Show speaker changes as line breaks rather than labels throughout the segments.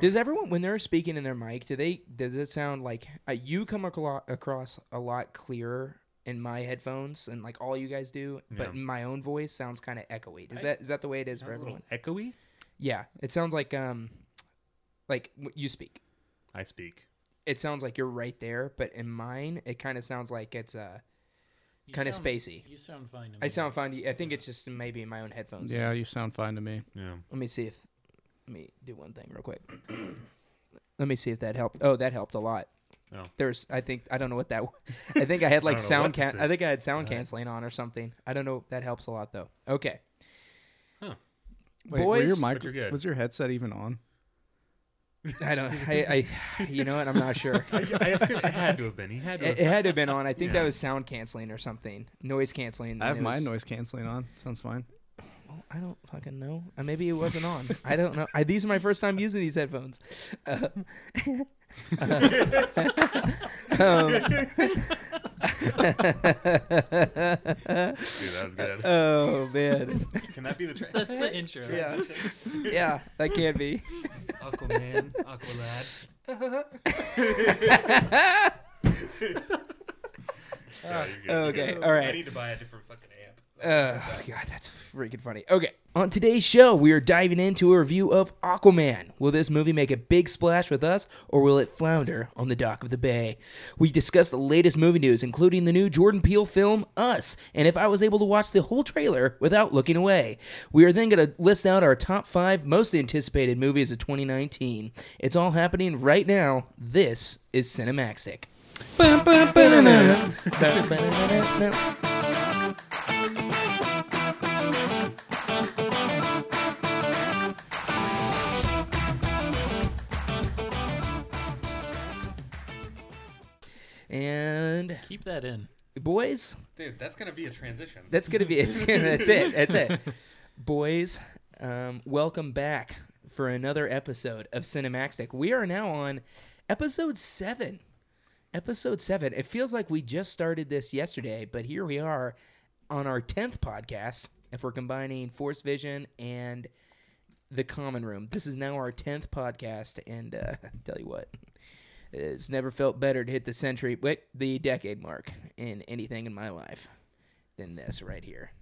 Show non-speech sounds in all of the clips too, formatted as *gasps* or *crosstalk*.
Does everyone, when they're speaking in their mic, do they? Does it sound like uh, you come aclo- across a lot clearer in my headphones, and like all you guys do, but
Yeah.
my own voice sounds kind of echoey. Is
I-
that is that the way it is
Sounds
for
a little
everyone?
echoey.
Yeah, it sounds like um, like w- you speak.
I speak.
It sounds like you're right there, but in mine, it kind of sounds like it's uh
You
kind of
sound-
spacey.
You sound fine. To me.
I sound fine. I think it's just maybe in my own headphones.
Yeah, you sound fine to me.
Yeah.
Let me see if let me do one thing real quick. let me see if that helped. Oh, that helped a lot.
Oh.
There's I think I don't know what that I think I had *laughs* like
don't
sound can I think I had sound
Alright.
canceling on or something. I don't know. That helps a lot though. Okay.
Huh.
Wait, were your
Boys,
mic,
good.
was your headset even on?
I don't I, I you know what? I'm not sure. *laughs*
I, I assume it had to have been. He had to.
It,
Have,
it had to have been on. I think that was sound canceling or something. Noise canceling.
I have
and
my
was-
noise canceling on. Sounds fine.
Well, I don't fucking know. Uh, maybe it wasn't on. I don't know. I, these are my first time using these headphones. Um, *laughs*
Dude, that was good. *laughs*
oh man.
Can that be the tra-
That's the intro.
Yeah. Yeah, that can be.
Aquaman, Aqualad. *laughs* Yeah, you're.
Okay, all right.
I need to buy a different fucking amp.
Uh, God, that's freaking funny. Okay, on today's show, we are diving into a review of Aquaman. Will this movie make a big splash with us, or will it flounder on the dock of the bay? We discuss the latest movie news, including the new Jordan Peele film Us, and if I was able to watch the whole trailer without looking away. We are then going to list out our top five most anticipated movies of 2019. It's all happening right now. This is Cinemaxic. And
Keep that in.
boys,
Dude, that's gonna be a transition.
that's gonna be it's *laughs* that's it. That's it. *laughs* Boys, um, welcome back for another episode of Cinemaxtic. We are now on episode seven. Episode seven. It feels like we just started this yesterday, but here we are on our tenth podcast. If we're combining Force Vision and the Common Room, this is now our tenth podcast. And uh, *laughs* tell you what, it's never felt better to hit the century, wait, the decade mark in anything in my life than this right here.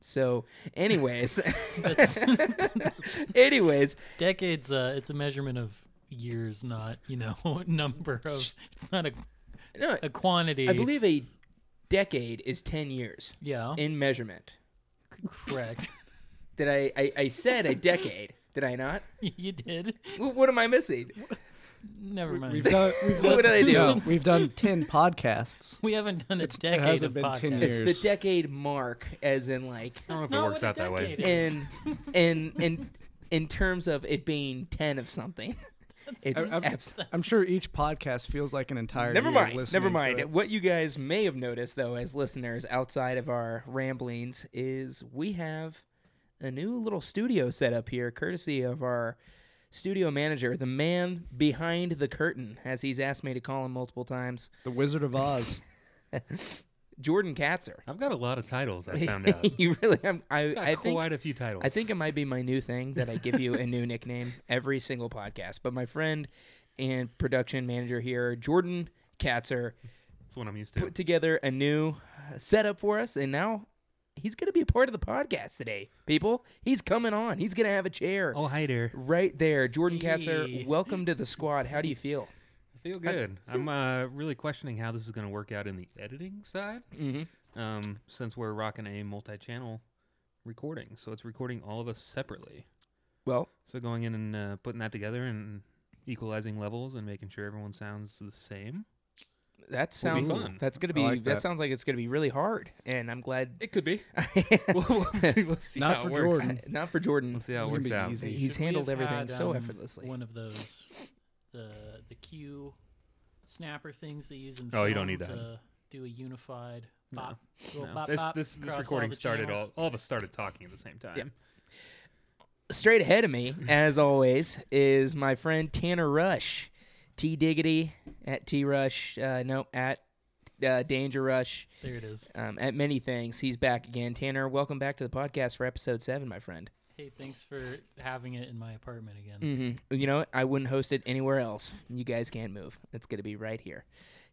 So, anyways, *laughs* anyways,
Decades. Uh, it's a measurement of years, not you know *laughs* number of. It's not a
no,
a quantity.
I believe a decade is ten years
Yeah.
in measurement.
correct. *laughs*
Did I? I, I said a decade. Did I not?
you did.
Wh- What am I missing?
Never mind.
We've done. We've *laughs*
What did I do?
No, *laughs* we've done ten podcasts.
we haven't done a
It's- it hasn't
of
been 10 years.
It's the decade mark, as in like
I don't know if it works out that way.
decade is.
in in in in terms of it being ten of something. *laughs* It's
I- I'm-
abs-
I'm sure each podcast feels like an entire.
Never
year
mind.
listening
Never
to
mind.
it.
What you guys may have noticed, though, as listeners outside of our ramblings, is we have a new little studio set up here, courtesy of our studio manager, the man behind the curtain, as he's asked me to call him multiple times,
The Wizard of Oz. *laughs*
Jordan Katzer.
I've got a lot of titles. I *laughs* found out.
you really, I'm, I,
Got
I think,
quite a few titles.
I think it might be my new thing that I give you a new nickname every single podcast. But my friend and production manager here, Jordan Katzer,
that's what I'm used to.
put together a new uh, setup for us, and now he's going to be a part of the podcast today. People, he's coming on. He's going to have a chair
Oh, hi there.
right there. Jordan Katzer, welcome to the squad. How do you feel?
I feel good. I'm uh, really questioning how this is going to work out in the editing side,
Mm-hmm.
um, since we're rocking a multi-channel recording. So it's recording all of us separately.
Well,
So going in and uh, putting that together and equalizing levels and making sure everyone sounds the same.
That sounds
fun.
that's going to be
like
that.
that.
sounds like it's going to be really hard, and I'm glad.
It could be. *laughs* *laughs* we'll, we'll see, we'll see
Not
how
for
it works.
Jordan.
Not for Jordan.
We'll see how
This
it
is gonna
works out.
easy.
He's
Should
handled everything
had,
so
um,
effortlessly.
One of those, the the Q snapper things they use in
Oh, you don't need that.
do a unified
No,
bop. little
No.
bop,
This
bop
this, this
across all
recording started all all of us started talking at the same time.
Yep. Straight ahead of me, as always, is my friend Tanner Rush. T Diggity at T Rush. Uh, no, at uh, Danger Rush.
There it is.
Um, at many things. He's back again. Tanner, welcome back to the podcast for episode seven, my friend.
Hey, thanks for having it in my apartment again.
hmm You know. I wouldn't host it anywhere else. You guys can't move. It's gonna be right here.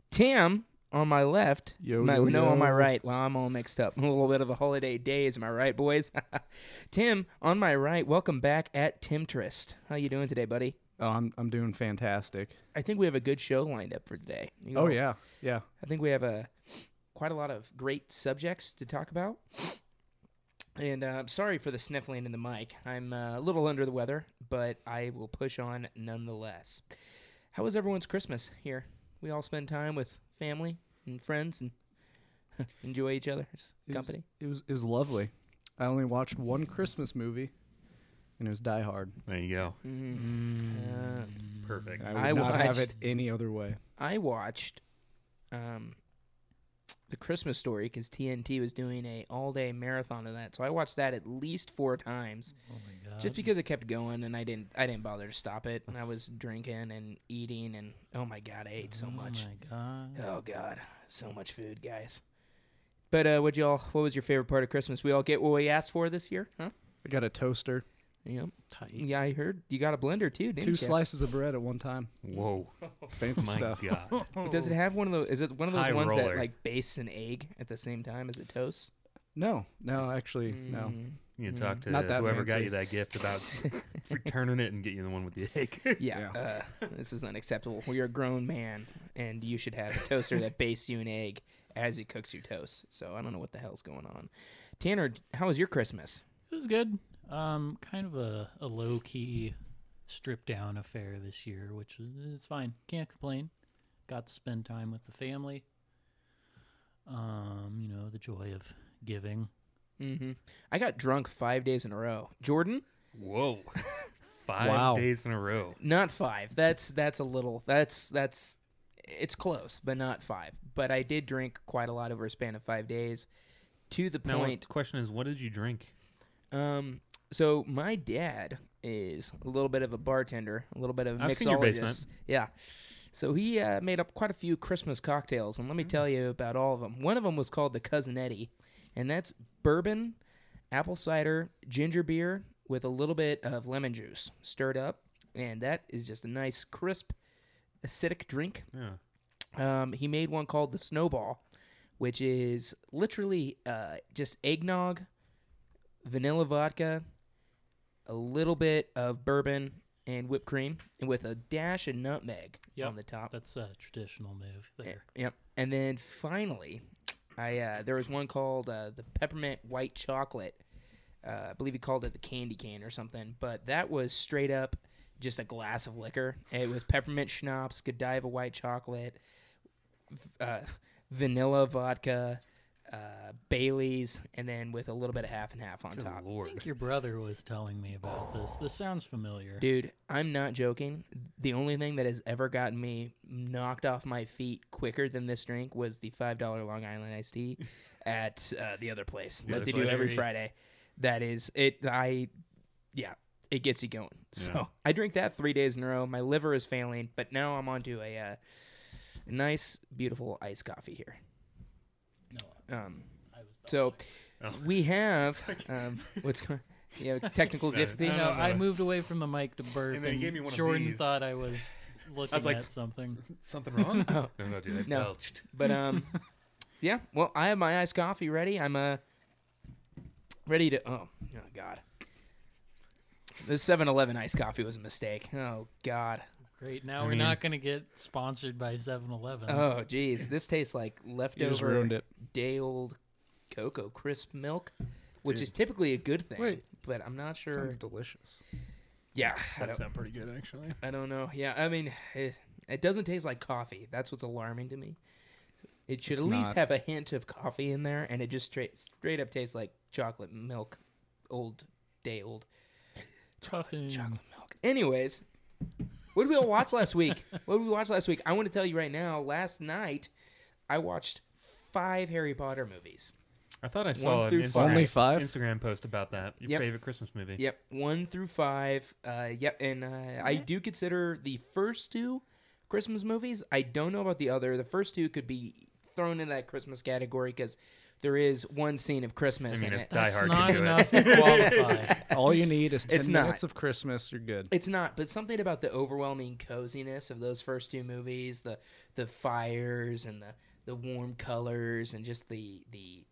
Tim on my left.
Yo,
my,
yo,
no, on my right. Well, I'm all mixed up. *laughs* A little bit of a holiday days. Am I right, boys? *laughs* Tim on my right. Welcome back at Timtrist. How you doing today, buddy?
Oh, I'm I'm doing fantastic.
I think we have a good show lined up for today. You
Oh yeah, yeah.
I think we have a quite a lot of great subjects to talk about. And uh, I'm sorry for the sniffling in the mic. I'm uh, a little under the weather, but I will push on nonetheless. How was everyone's Christmas here? We all spend time with family and friends and *laughs* enjoy each other's
It was-
company.
It was it was lovely. I only watched one Christmas movie, and it was Die Hard.
There you go.
Mhm.
Mm.
Uh,
Perfect.
I would
I
not have it any other way.
I watched um, the Christmas Story because TNT was doing a all day marathon of that. So I watched that at least four times.
oh my god.
just because it kept going and I didn't I didn't bother to stop it and I was drinking and eating and oh my god I ate so much
Oh my god.
oh god so much food guys but uh what y'all what was your favorite part of Christmas we all get what we asked for this year huh
I got a toaster,
yeah
Tight.
yeah I heard you got a blender too didn't
two
you
slices of bread at one time.
Whoa. *laughs*
Fancy
My
stuff.
God. *laughs*
But does it have one of those is it one of those
High
ones that like base an egg at the same time as it toasts
No, no, actually, no.
Mm,
You can
Mm.
talk to
Not that
whoever got
fancy.
you that gift about *laughs* returning it and get you the one with the egg.
yeah, Uh, this is unacceptable well, you're a grown man and you should have a toaster that bastes you an egg as it cooks your toast so I don't know what the hell's going on Tanner how was your Christmas
It was good. Um, kind of a, a low key, stripped down affair this year, which is it's fine. Can't complain. Got to spend time with the family. Um, you know the joy of giving.
Mm-hmm. I got drunk five days in a row. Jordan,
Whoa. *laughs* Five
Wow.
days in a row.
not five. That's that's a little. That's that's it's close, but not five. But I did drink quite a lot over a span of five days, to the
Now,
point.
the question is, what did you drink?
Um, so my dad is a little bit of a bartender, a little bit of a
I've
mixologist. Yeah. So he uh, made up quite a few Christmas cocktails, and let me
Mm.
tell you about all of them. One of them was called the Cousin Eddie, and that's bourbon, apple cider, ginger beer with a little bit of lemon juice stirred up, and that is just a nice, crisp, acidic drink.
Yeah.
Um, he made one called the Snowball, which is literally uh, just eggnog, vanilla vodka, a little bit of bourbon and whipped cream, and with a dash of nutmeg
Yep.
on the top.
That's a traditional move
Y-
there.
Yep. And then finally, I uh, there was one called uh, the peppermint white chocolate. Uh, I believe he called it the candy cane or something, but that was straight up just a glass of liquor. It was peppermint schnapps, Godiva white chocolate, v- uh, vanilla vodka, uh, Bailey's, and then with a little bit of half and half on
Good
top.
I think your brother was telling me about *sighs* this. This sounds familiar.
Dude, I'm not joking. The only thing that has ever gotten me knocked off my feet quicker than this drink was the five dollar Long Island iced tea *laughs* at uh, the other place
The
that
other
they do
place.
every Friday. That is it. I yeah, it gets you going. So
Yeah.
I drink that three days in a row. My liver is failing, but now I'm onto a, uh, a nice, beautiful iced coffee here.
No,
Um, so
Oh.
we have *laughs* um, what's going. Yeah, technical *laughs*
No,
difficulty.
You
no,
know,
no,
I moved away from the mic to burp,
And then he gave me one of
Jordan
these.
thought I was *laughs* looking
like-
at something.
Something wrong?
Oh.
No, no, dude. I
No.
belched.
But um, yeah. Well, I have my iced coffee ready. I'm uh ready to. Oh, oh God. This 7-Eleven iced coffee was a mistake. Oh God.
Great. Now
I
we're
mean-
not going to get sponsored by 7-Eleven.
Oh geez, this tastes like *laughs*
You just
leftover
ruined it.
day old cocoa crisp milk, which
Dude.
is typically a good thing.
Wait.
But I'm not sure.
Sounds delicious.
yeah, I
That
don't,
sounds pretty good, actually.
I don't know. Yeah, I mean, it, it doesn't taste like coffee. That's what's alarming to me. It should
It's
at least
not.
have a hint of coffee in there, and it just straight straight up tastes like chocolate milk, old day old
Chocolate.
chocolate milk. Anyways, what did we all watch last week? What did we watch last week? I want to tell you right now. Last night, I watched five Harry Potter movies.
I thought I saw an
through
Instagram,
five.
Only five?
Instagram post about that. Your
Yep.
favorite Christmas movie.
Yep, one through five. Uh, yep, and uh, I do consider the first two Christmas movies. I don't know about the other. The first two could be thrown in that Christmas category because there is one scene of
I
Christmas
mean,
in
if
it.
Die
That's
Hard
not
can do
enough
it.
to *laughs* qualify.
All you need is 10
It's not.
minutes of Christmas. You're good.
It's not, but something about the overwhelming coziness of those first two movies, the the fires and the the warm colors and just the the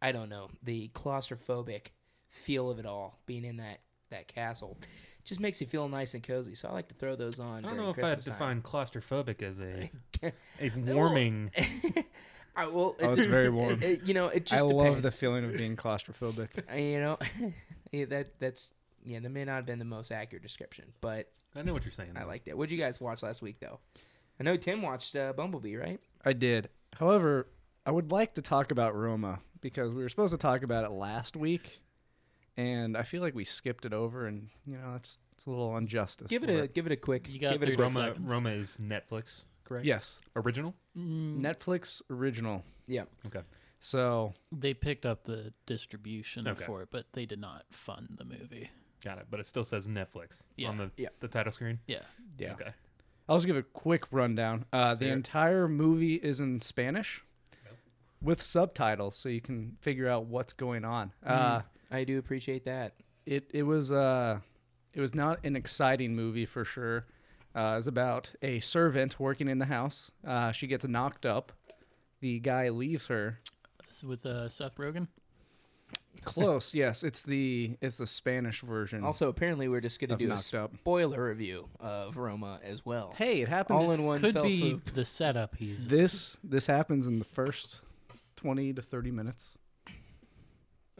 I don't know, the claustrophobic feel of it all being in that that castle just makes you feel nice and cozy. So I like to throw those on.
I don't know if I'd
Christmas time.
define claustrophobic as a *laughs* a warming. *laughs*
I, well,
Oh, it's very warm.
it- it- you know, it just
I love the feeling of being claustrophobic. *laughs*
Uh, You know, *laughs* yeah, that that's yeah, that may not have been the most accurate description, but
I know what you're saying.
I liked it. What did you guys watch last week, though? I know Tim watched uh, Bumblebee, right?
I did. However, I would like to talk about Roma because we were supposed to talk about it last week, and I feel like we skipped it over, and you know, it's it's a little injustice.
Give it
for
a give it a quick.
You got
give it a
Roma,
seconds.
Roma is Netflix, correct?
Yes,
Original.
Mm,
Netflix original.
Yeah,
Okay.
So
they picked up the distribution
Okay.
for it, but they did not fund the movie.
Got it. But it still says Netflix
Yeah.
on the
Yeah.
the title screen.
Yeah.
yeah,
Okay.
I'll just give a quick rundown. Uh, the
Sure.
entire movie is in Spanish with subtitles, so you can figure out what's going on. Uh,
I do appreciate that.
it it was uh it was not an exciting movie for sure. Uh, it's about a servant working in the house. Uh, she gets knocked up. The guy leaves her.
This is with uh, Seth Rogen.
Close, *laughs* yes. It's the it's the Spanish version.
Also, apparently, we're just going to
of
do a
knocked up.
spoiler review of Roma as well.
Hey, it happens.
All in one
Could
fell
be
swoop.
the setup he's.
this this happens in the first twenty to thirty minutes.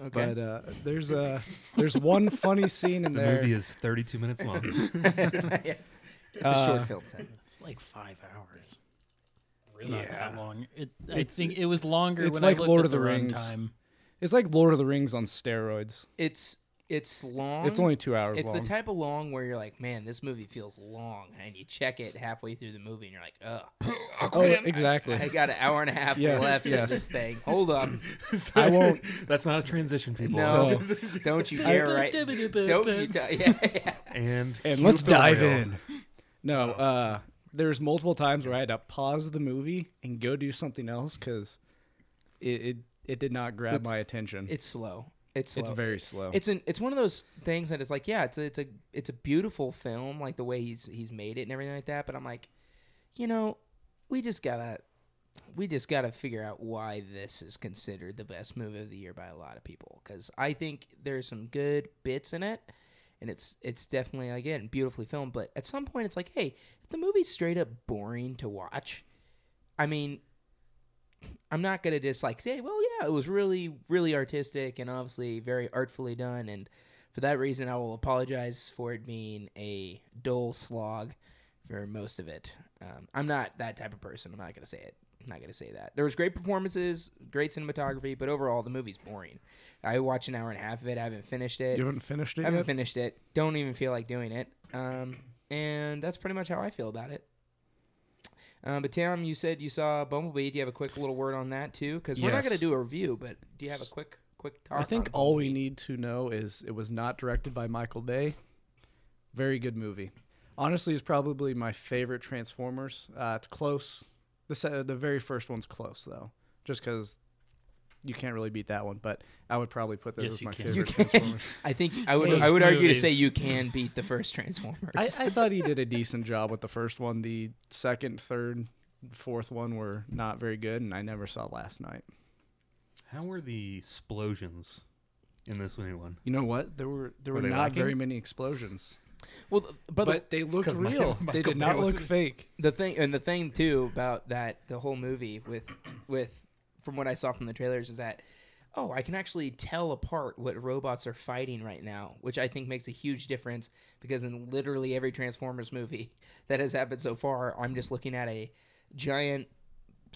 Okay.
But uh, there's a there's one funny scene in *laughs*
The
there.
movie is 32 minutes long. *laughs*
yeah. It's a
Uh,
short film. Tim.
It's like five hours. It's
Yeah.
not that long. It, I
It's-
think it was longer
it's
when
like
I looked
Lord
at
of the
the
Rings.
runtime.
It's like Lord of the Rings on steroids.
It's it's long.
It's only two hours
It's
long.
the type of long where you're like, man, this movie feels long, and you check it halfway through the movie, and you're like, ugh. *laughs*
oh, exactly.
I got an hour and a half
Yes,
left of
yes.
this thing. Hold up. *laughs* *laughs*
I won't.
That's not a transition, people.
No,
So-
don't you dare right. Don't you dare. Yeah, yeah.
And
And let's dive
reel.
in. No, uh, there's multiple times where I had to pause the movie and go do something else because it, it it did not grab
It's-
my attention.
It's slow. It's slow.
it's very slow.
It's an it's one of those things that it's like yeah it's a, it's a it's a beautiful film like the way he's he's made it and everything like that but I'm like you know we just gotta we just gotta figure out why this is considered the best movie of the year by a lot of people because I think there's some good bits in it and it's it's definitely again beautifully filmed but at some point it's like hey if the movie's straight up boring to watch I mean I'm not gonna just like say, well, yeah, it was really, really artistic and obviously very artfully done, and for that reason, I will apologize for it being a dull slog for most of it. Um, I'm not that type of person. I'm not gonna say it. I'm not gonna say that. There was great performances, great cinematography, but overall, the movie's boring. I watched an hour and a half of it. I haven't finished it.
you haven't finished it
I haven't
yet?
finished it. Don't even feel like doing it. Um, and that's pretty much how I feel about it. Um, but Tim, you said you saw Bumblebee. Do you have a quick little word on that too? Because we're not going to do a review, but do you have a quick, quick talk?
I think all we need to know is it was not directed by Michael Bay. Very good movie. Honestly, it's probably my favorite Transformers. Uh, it's close. The se- the very first one's close though, just because you can't really beat that one. But I would probably put this
Yes,
as my
can.
favorite
You can.
Transformers. *laughs*
I think I would.
Those
I would argue to say you can beat the first Transformers.
I, I thought he *laughs* did a decent job with the first one. The second, third, fourth one were not very good, and I never saw last night.
How were the explosions in this new one?
You know what? There were there
Were
were, not
lacking?
very many explosions,
well, but,
but, they looked
'cause my-
real. *laughs* they did not look fake.
the thing and the thing too about that the whole movie with with from what I saw from the trailers is that oh I can actually tell apart what robots are fighting right now, which I think makes a huge difference because in literally every Transformers movie *laughs* that has happened so far, I'm just looking at a giant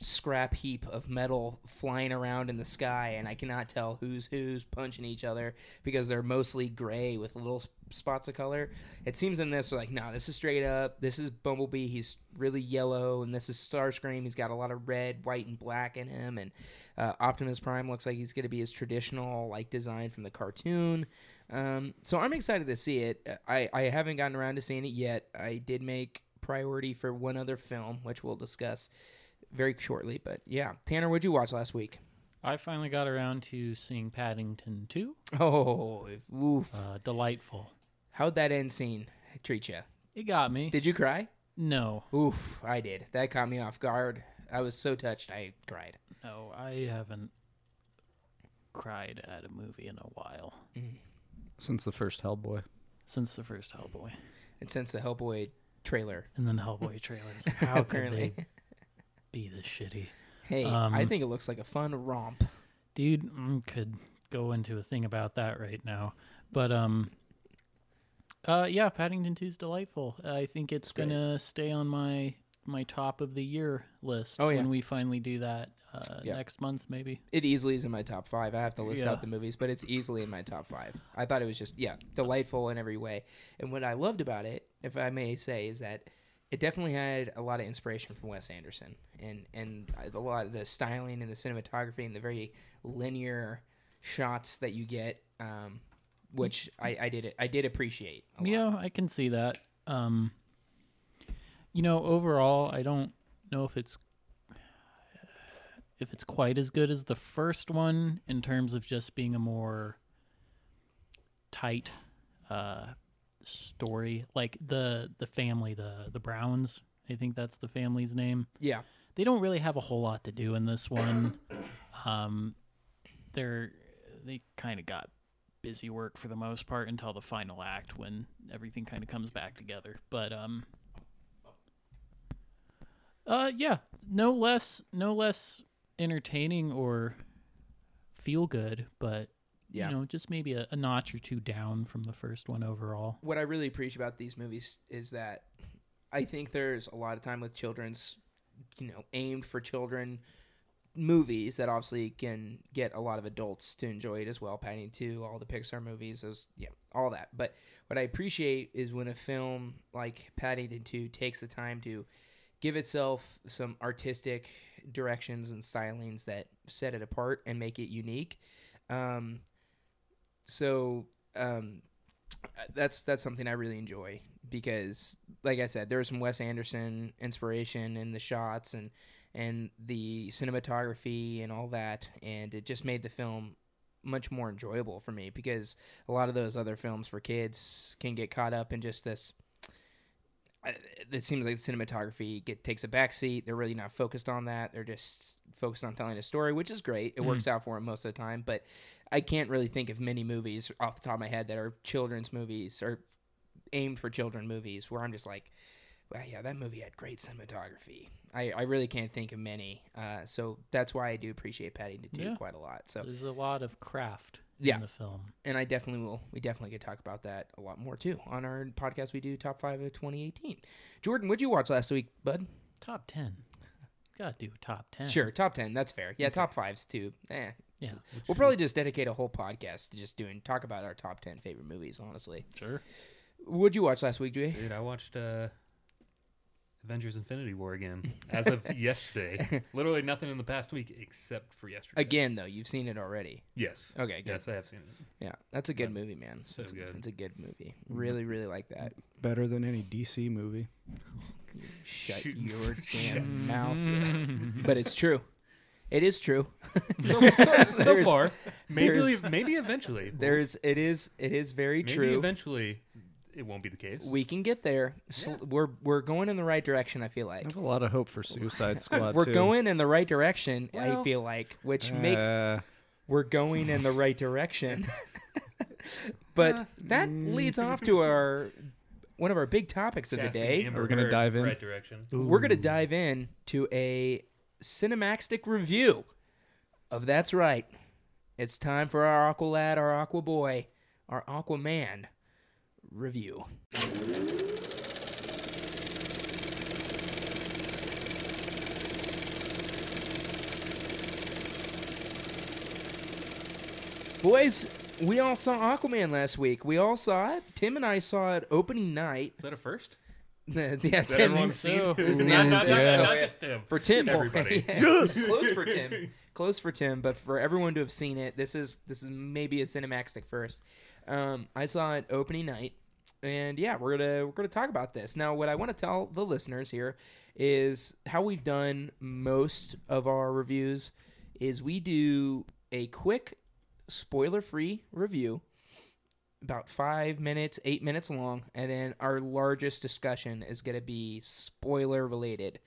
scrap heap of metal flying around in the sky and I cannot tell who's who's punching each other because they're mostly gray with little spots of color. It seems in this like, no, this is straight up. This is Bumblebee. He's really yellow, and this is Starscream. He's got a lot of red, white, and black in him. And uh, Optimus Prime looks like he's going to be his traditional like design from the cartoon. Um, so I'm excited to see it. I I haven't gotten around to seeing it yet. I did make priority for one other film, which we'll discuss very shortly. But yeah, Tanner, what'd you watch last week?
I finally got around to seeing Paddington 2.
Oh, oof.
Uh, delightful.
How'd that end scene treat you?
It got me.
Did you cry?
no,
Oof, I did. That caught me off guard. I was so touched, I cried.
no, I haven't cried at a movie in a while
Since the first Hellboy.
since the first Hellboy
And since the Hellboy trailer,
and then Hellboy trailers. *laughs* How could
apparently.
they be this shitty?
Hey,
Um,
I think it looks like a fun romp.
dude mm, could go into a thing about that right now but um uh yeah paddington 2 is delightful i think it's
great.
gonna stay on my my top of the year list
Oh, yeah.
when we finally do that uh
Yeah.
next month maybe
It easily is in my top five. I have to list
Yeah.
out the movies, but it's easily in my top five. I thought it was just yeah, delightful in every way. And what I loved about it, if I may say, is that it definitely had a lot of inspiration from Wes Anderson, and and a lot of the styling and the cinematography and the very linear shots that you get, um, which I, I did I did appreciate. A lot.
yeah i can see that um you know overall i don't know if it's if it's quite as good as the first one in terms of just being a more tight uh story like the the family the the browns i think that's the family's name.
Yeah,
they don't really have a whole lot to do in this one. *coughs* Um they're they kind of got busy work for the most part until the final act when everything kind of comes back together. But um uh yeah no less no less entertaining or feel good but
yeah.
you know just maybe a, a notch or two down from the first one overall
what I really appreciate about these movies is that I think there's a lot of time with children's, you know, aimed for children movies that obviously can get a lot of adults to enjoy it as well. Paddington 2, all the Pixar movies, those, yeah, all that. But what I appreciate is when a film like Paddington 2 takes the time to give itself some artistic directions and stylings that set it apart and make it unique. Um, so um, that's that's something I really enjoy because, like I said, there's some Wes Anderson inspiration in the shots and and the cinematography and all that, and it just made the film much more enjoyable for me because a lot of those other films for kids can get caught up in just this. It seems like the cinematography get, takes a backseat. They're really not focused on that. They're just focused on telling a story, which is great. It
Mm.
works out for them most of the time. But I can't really think of many movies off the top of my head that are children's movies or aimed for children movies where I'm just like, well, yeah, that movie had great cinematography. I, I really can't think of many. Uh, so that's why I do appreciate Paddington 2
Yeah.
quite a lot. So
there's a lot of craft
Yeah.
in the film
and I definitely will. We definitely could talk about that a lot more too on our podcast. We do top five of 2018. Jordan, what'd you watch last week, bud?
top 10 gotta do top 10
Sure, top ten. That's fair. Yeah, top fives too. Eh,
yeah
we'll probably just dedicate a whole podcast to just doing talk about our top ten favorite movies. Honestly,
sure
what'd you watch last week, Jay?
Dude, I watched uh, Avengers: Infinity War again as of *laughs* yesterday. Literally nothing in the past week except for yesterday.
Again, though, you've seen it already.
Yes.
Okay, good.
Yes, I have seen it.
Yeah, that's a good
Yeah.
movie, man.
So
it's,
good.
It's a good movie. Really, really like that.
Better than any DC movie.
Shut
Shoot.
your *laughs*
Shut
damn *laughs* mouth. But it's true. It is true. *laughs*
So, so, so *laughs* far, maybe maybe eventually.
There's. It is. It is very
maybe
true.
eventually it won't be the case.
we can get there. Sl- We're we're going in the right direction. I feel like
I
like
have a lot of hope for Suicide *laughs* Squad.
we're
too.
going in the right direction. I feel like, which makes
Uh,
we're going in the right direction. but that leads off to our one of our big topics of the day.
Amber
We're gonna dive in.
Right direction.
We're going to dive in to a cinemaxtic review of That's Right. It's time for our Aqualad, our Aqua Boy, our Aquaman review. Boys, we all saw Aquaman last week. We all saw it. Tim and I saw it opening night.
Is that a first? *laughs*
yeah, Tim,
so.
Not, not,
Yes.
not just Tim.
for Tim.
Everybody. *laughs*
Yeah. *laughs* Close for Tim. Close for Tim, but for everyone to have seen it, this is this is maybe a cinemaxtic first. Um, I saw it opening night, and yeah, we're gonna we're gonna talk about this now. What I want to tell the listeners here is how we've done most of our reviews is we do a quick spoiler-free review, about five minutes, eight minutes long, and then our largest discussion is going to be spoiler-related.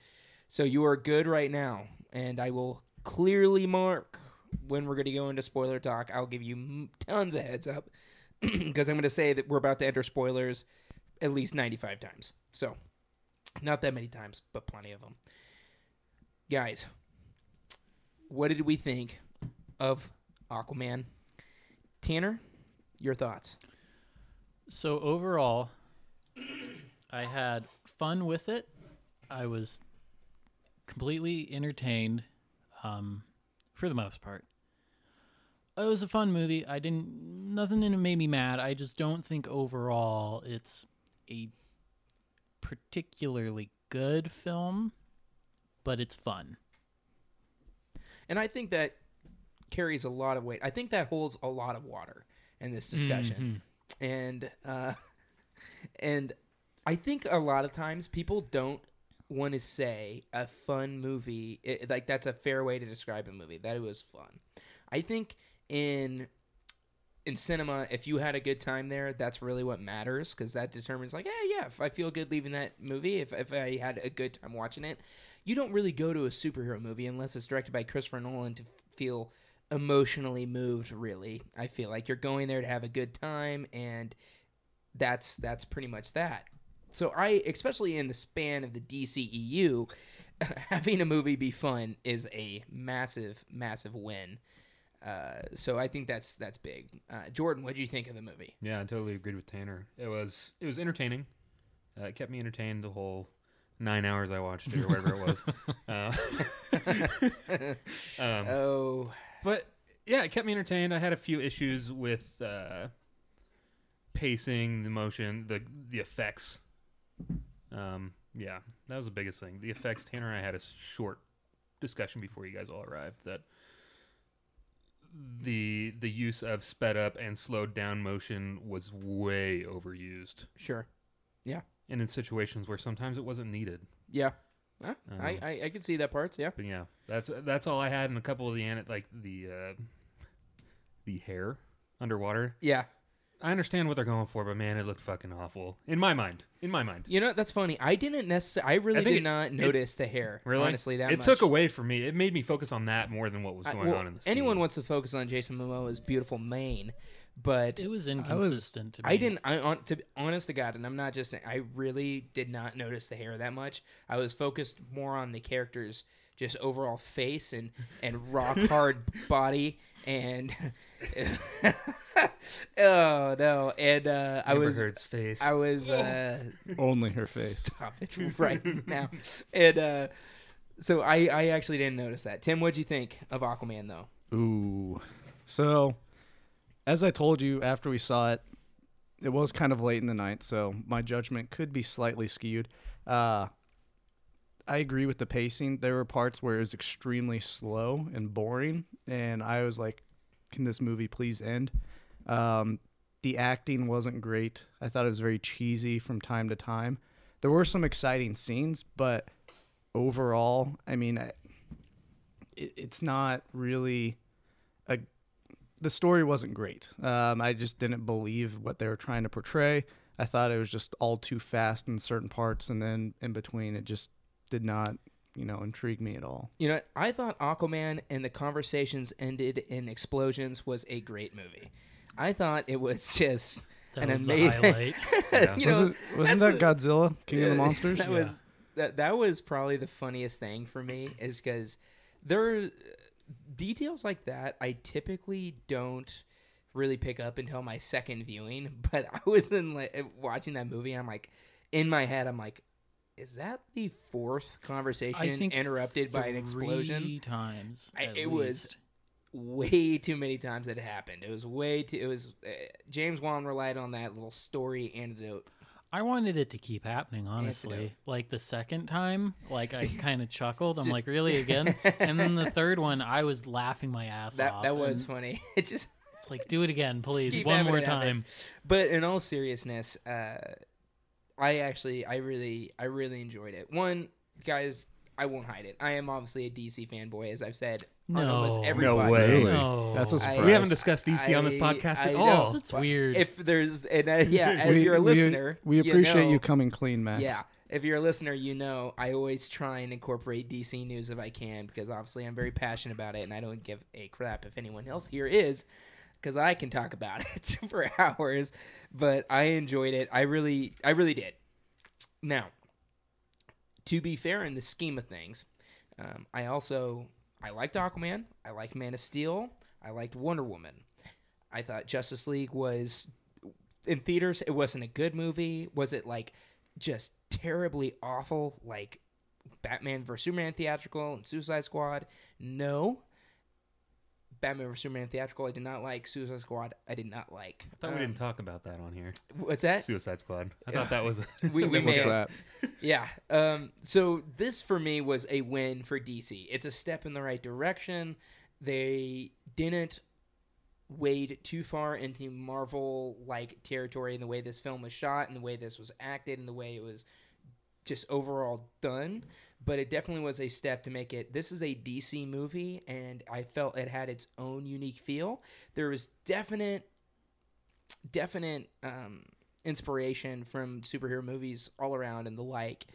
So you are good right now, and I will clearly mark when we're going to go into spoiler talk. I'll give you tons of heads up *clears throat* because I'm going to say that we're about to enter spoilers at least 95 times. So, not that many times, but plenty of them. Guys, what did we think of Aquaman? Tanner, your thoughts?
So overall, I had fun with it. I was completely entertained, um, for the most part. It was a fun movie. I didn't nothing in it made me mad. I just don't think overall it's a particularly good film, but it's fun.
And I think that carries a lot of weight. I think that holds a lot of water in this discussion. And uh *laughs* and I think a lot of times people don't want to say a fun movie it, like that's a fair way to describe a movie that it was fun. I think in in cinema if you had a good time there that's really what matters because that determines like yeah yeah if i feel good leaving that movie if, if i had a good time watching it you don't really go to a superhero movie unless it's directed by christopher nolan to feel emotionally moved really i feel like you're going there to have a good time and that's that's pretty much that so i especially in the span of the dceu *laughs* having a movie be fun is a massive massive win uh, so I think that's that's big. Uh, Jordan, what did you think of the movie?
Yeah, I totally agreed with Tanner. It was it was entertaining. Uh, it kept me entertained the whole nine hours I watched it or whatever it was. *laughs* Uh, *laughs* um,
Oh,
but yeah, it kept me entertained. I had a few issues with uh, pacing, the motion, the the effects. Um, yeah, that was the biggest thing. The effects. Tanner and I had a short discussion before you guys all arrived that the the use of sped up and slowed down motion was way overused,
sure. Yeah.
And in situations where sometimes it wasn't needed.
Yeah. I,
Um,
I I could see that part. Yeah.
But yeah, that's that's all I had. And a couple of the like the uh, the hair underwater.
Yeah.
I understand what they're going for, but man, it looked fucking awful in my mind. In my mind,
You know that's funny. I didn't necessarily. I really
I
did
it-
not notice the hair.
really,
honestly, that
it
much.
took away from me. It made me focus on that more than what was
I-
going
well,
on in the scene.
anyone wants to focus on Jason Momoa's beautiful mane, but
It was inconsistent to me.
I didn't. I on to be honest to God, and I'm not just saying. I really did not notice the hair that much. I was focused more on the character's just overall face and and rock *laughs* hard body and *laughs* oh no and uh, I was
Heard's face.
I was uh, *laughs*
Only her face.
stop it right now and uh, so I I actually didn't notice that. Tim, what'd you think of Aquaman though?
Ooh. So, as I told you after we saw it, it was kind of late in the night, so my judgment could be slightly skewed. Uh, I agree with the pacing. There were parts where it was extremely slow and boring, and I was like, "Can this movie please end?" Um, the acting wasn't great. I thought it was very cheesy from time to time. There were some exciting scenes, but overall, I mean, it, it's not really a. The story wasn't great. Um, I just didn't believe what they were trying to portray. I thought it was just all too fast in certain parts, and then in between, it just did not, you know, intrigue me at all.
You know, I thought Aquaman and the conversations ended in explosions was a great movie. I thought it was *laughs* just
That
an
was
amazing.
the highlight. *laughs*
Yeah.
you
was
know,
it, wasn't that
the-
Godzilla, King of the *laughs* Monsters?
That was that. That was probably the funniest thing for me is because there are details like that I typically don't really pick up until my second viewing. *laughs* But I was in like watching that movie, and I'm like, in my head, I'm like, is that the fourth conversation interrupted by an explosion?
Three times.
I- it was- way too many times that it happened. It was way too. It was uh, James Wan relied on that little story antidote.
I wanted it to keep happening, honestly. Like the second time, like I *laughs* kind of chuckled. I'm
Just-
like, really again? *laughs* and then the third one, I was laughing my ass
That
off.
that was funny. *laughs* It just.
It's like, do it again, please, one more time.
But in all seriousness, uh, I actually, I really, I really enjoyed it. One, guys, I won't hide it. I am obviously a DC fanboy, as I've said
No.
every
No
podcast.
way.
Really?
No.
That's a
I-
surprise.
We haven't discussed DC on this podcast
I
at
know.
all.
That's weird.
If there's and uh, *laughs* yeah, and
we,
if you're a listener,
we, appreciate
know,
you coming clean, Max.
Yeah, if you're a listener, you know I always try and incorporate DC news if I can because obviously I'm very passionate about it, and I don't give a crap if anyone else here is, because I can talk about *laughs* it for hours. But I enjoyed it. I really, I really did. Now, to be fair, in the scheme of things, um, I also I liked Aquaman. I liked Man of Steel. I liked Wonder Woman. I thought Justice League was in theaters. It wasn't a good movie. Was it like just terribly awful, like Batman vs Superman theatrical and Suicide Squad? No. Batman vs Superman theatrical. I did not like Suicide Squad. I did not like.
I thought we
Um,
didn't talk about that on here.
What's that?
Suicide Squad. I thought that was. *laughs*
We, we may *laughs*
that? *laughs*
yeah. Um, so this for me was a win for DC. It's a step in the right direction. They didn't wade too far into Marvel like territory in the way this film was shot and the way this was acted and the way it was just overall done. But it definitely was a step to make it. This is a DC movie, and I felt it had its own unique feel. There was definite, definite um, inspiration from superhero movies all around and the like,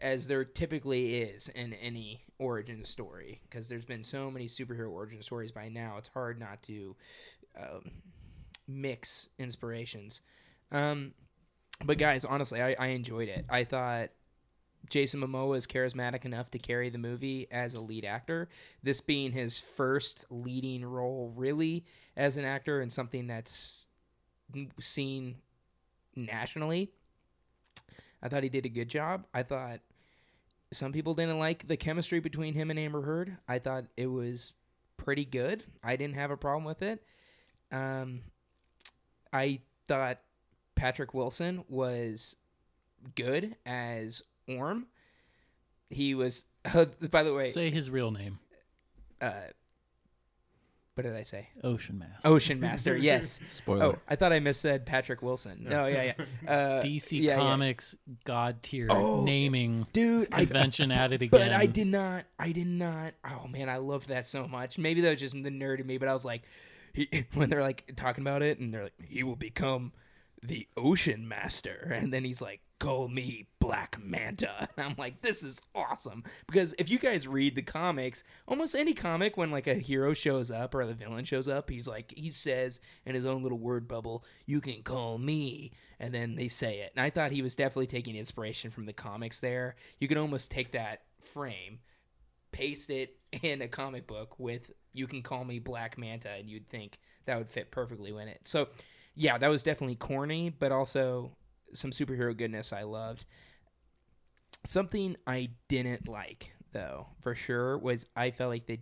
as there typically is in any origin story. Because there's been so many superhero origin stories by now, it's hard not to um, mix inspirations. Um, but guys, honestly, I, I enjoyed it. I thought Jason Momoa is charismatic enough to carry the movie as a lead actor. This being his first leading role, really, as an actor, and something that's seen nationally. I thought he did a good job. I thought some people didn't like the chemistry between him and Amber Heard. I thought it was pretty good. I didn't have a problem with it. Um, I thought Patrick Wilson was good as Orm. He was, *laughs* by the way,
Say his real name.
uh, what did I say?
Ocean Master.
Ocean *laughs* Master. Yes.
Spoiler.
Oh, I thought I missaid Patrick Wilson. No, yeah, yeah. *laughs* Uh,
DC
yeah, yeah.
Comics God tier
Oh,
naming
dude. I,
convention at it again.
but I did not. I did not. Oh man, I loved that so much. Maybe that was just the nerd in me, but I was like, he, when they're like talking about it, and they're like, he will become the Ocean Master, and then he's like, call me Black Manta. *laughs* And I'm like, this is awesome because if you guys read the comics, almost any comic when like a hero shows up or the villain shows up, he's like, he says in his own little word bubble, "You can call me," and then they say it. And I thought he was definitely taking inspiration from the comics. There, you can almost take that frame paste it *laughs* in a comic book with you can call me black manta and you'd think that would fit perfectly in it so yeah that was definitely corny but also some superhero goodness i loved something i didn't like though for sure was i felt like they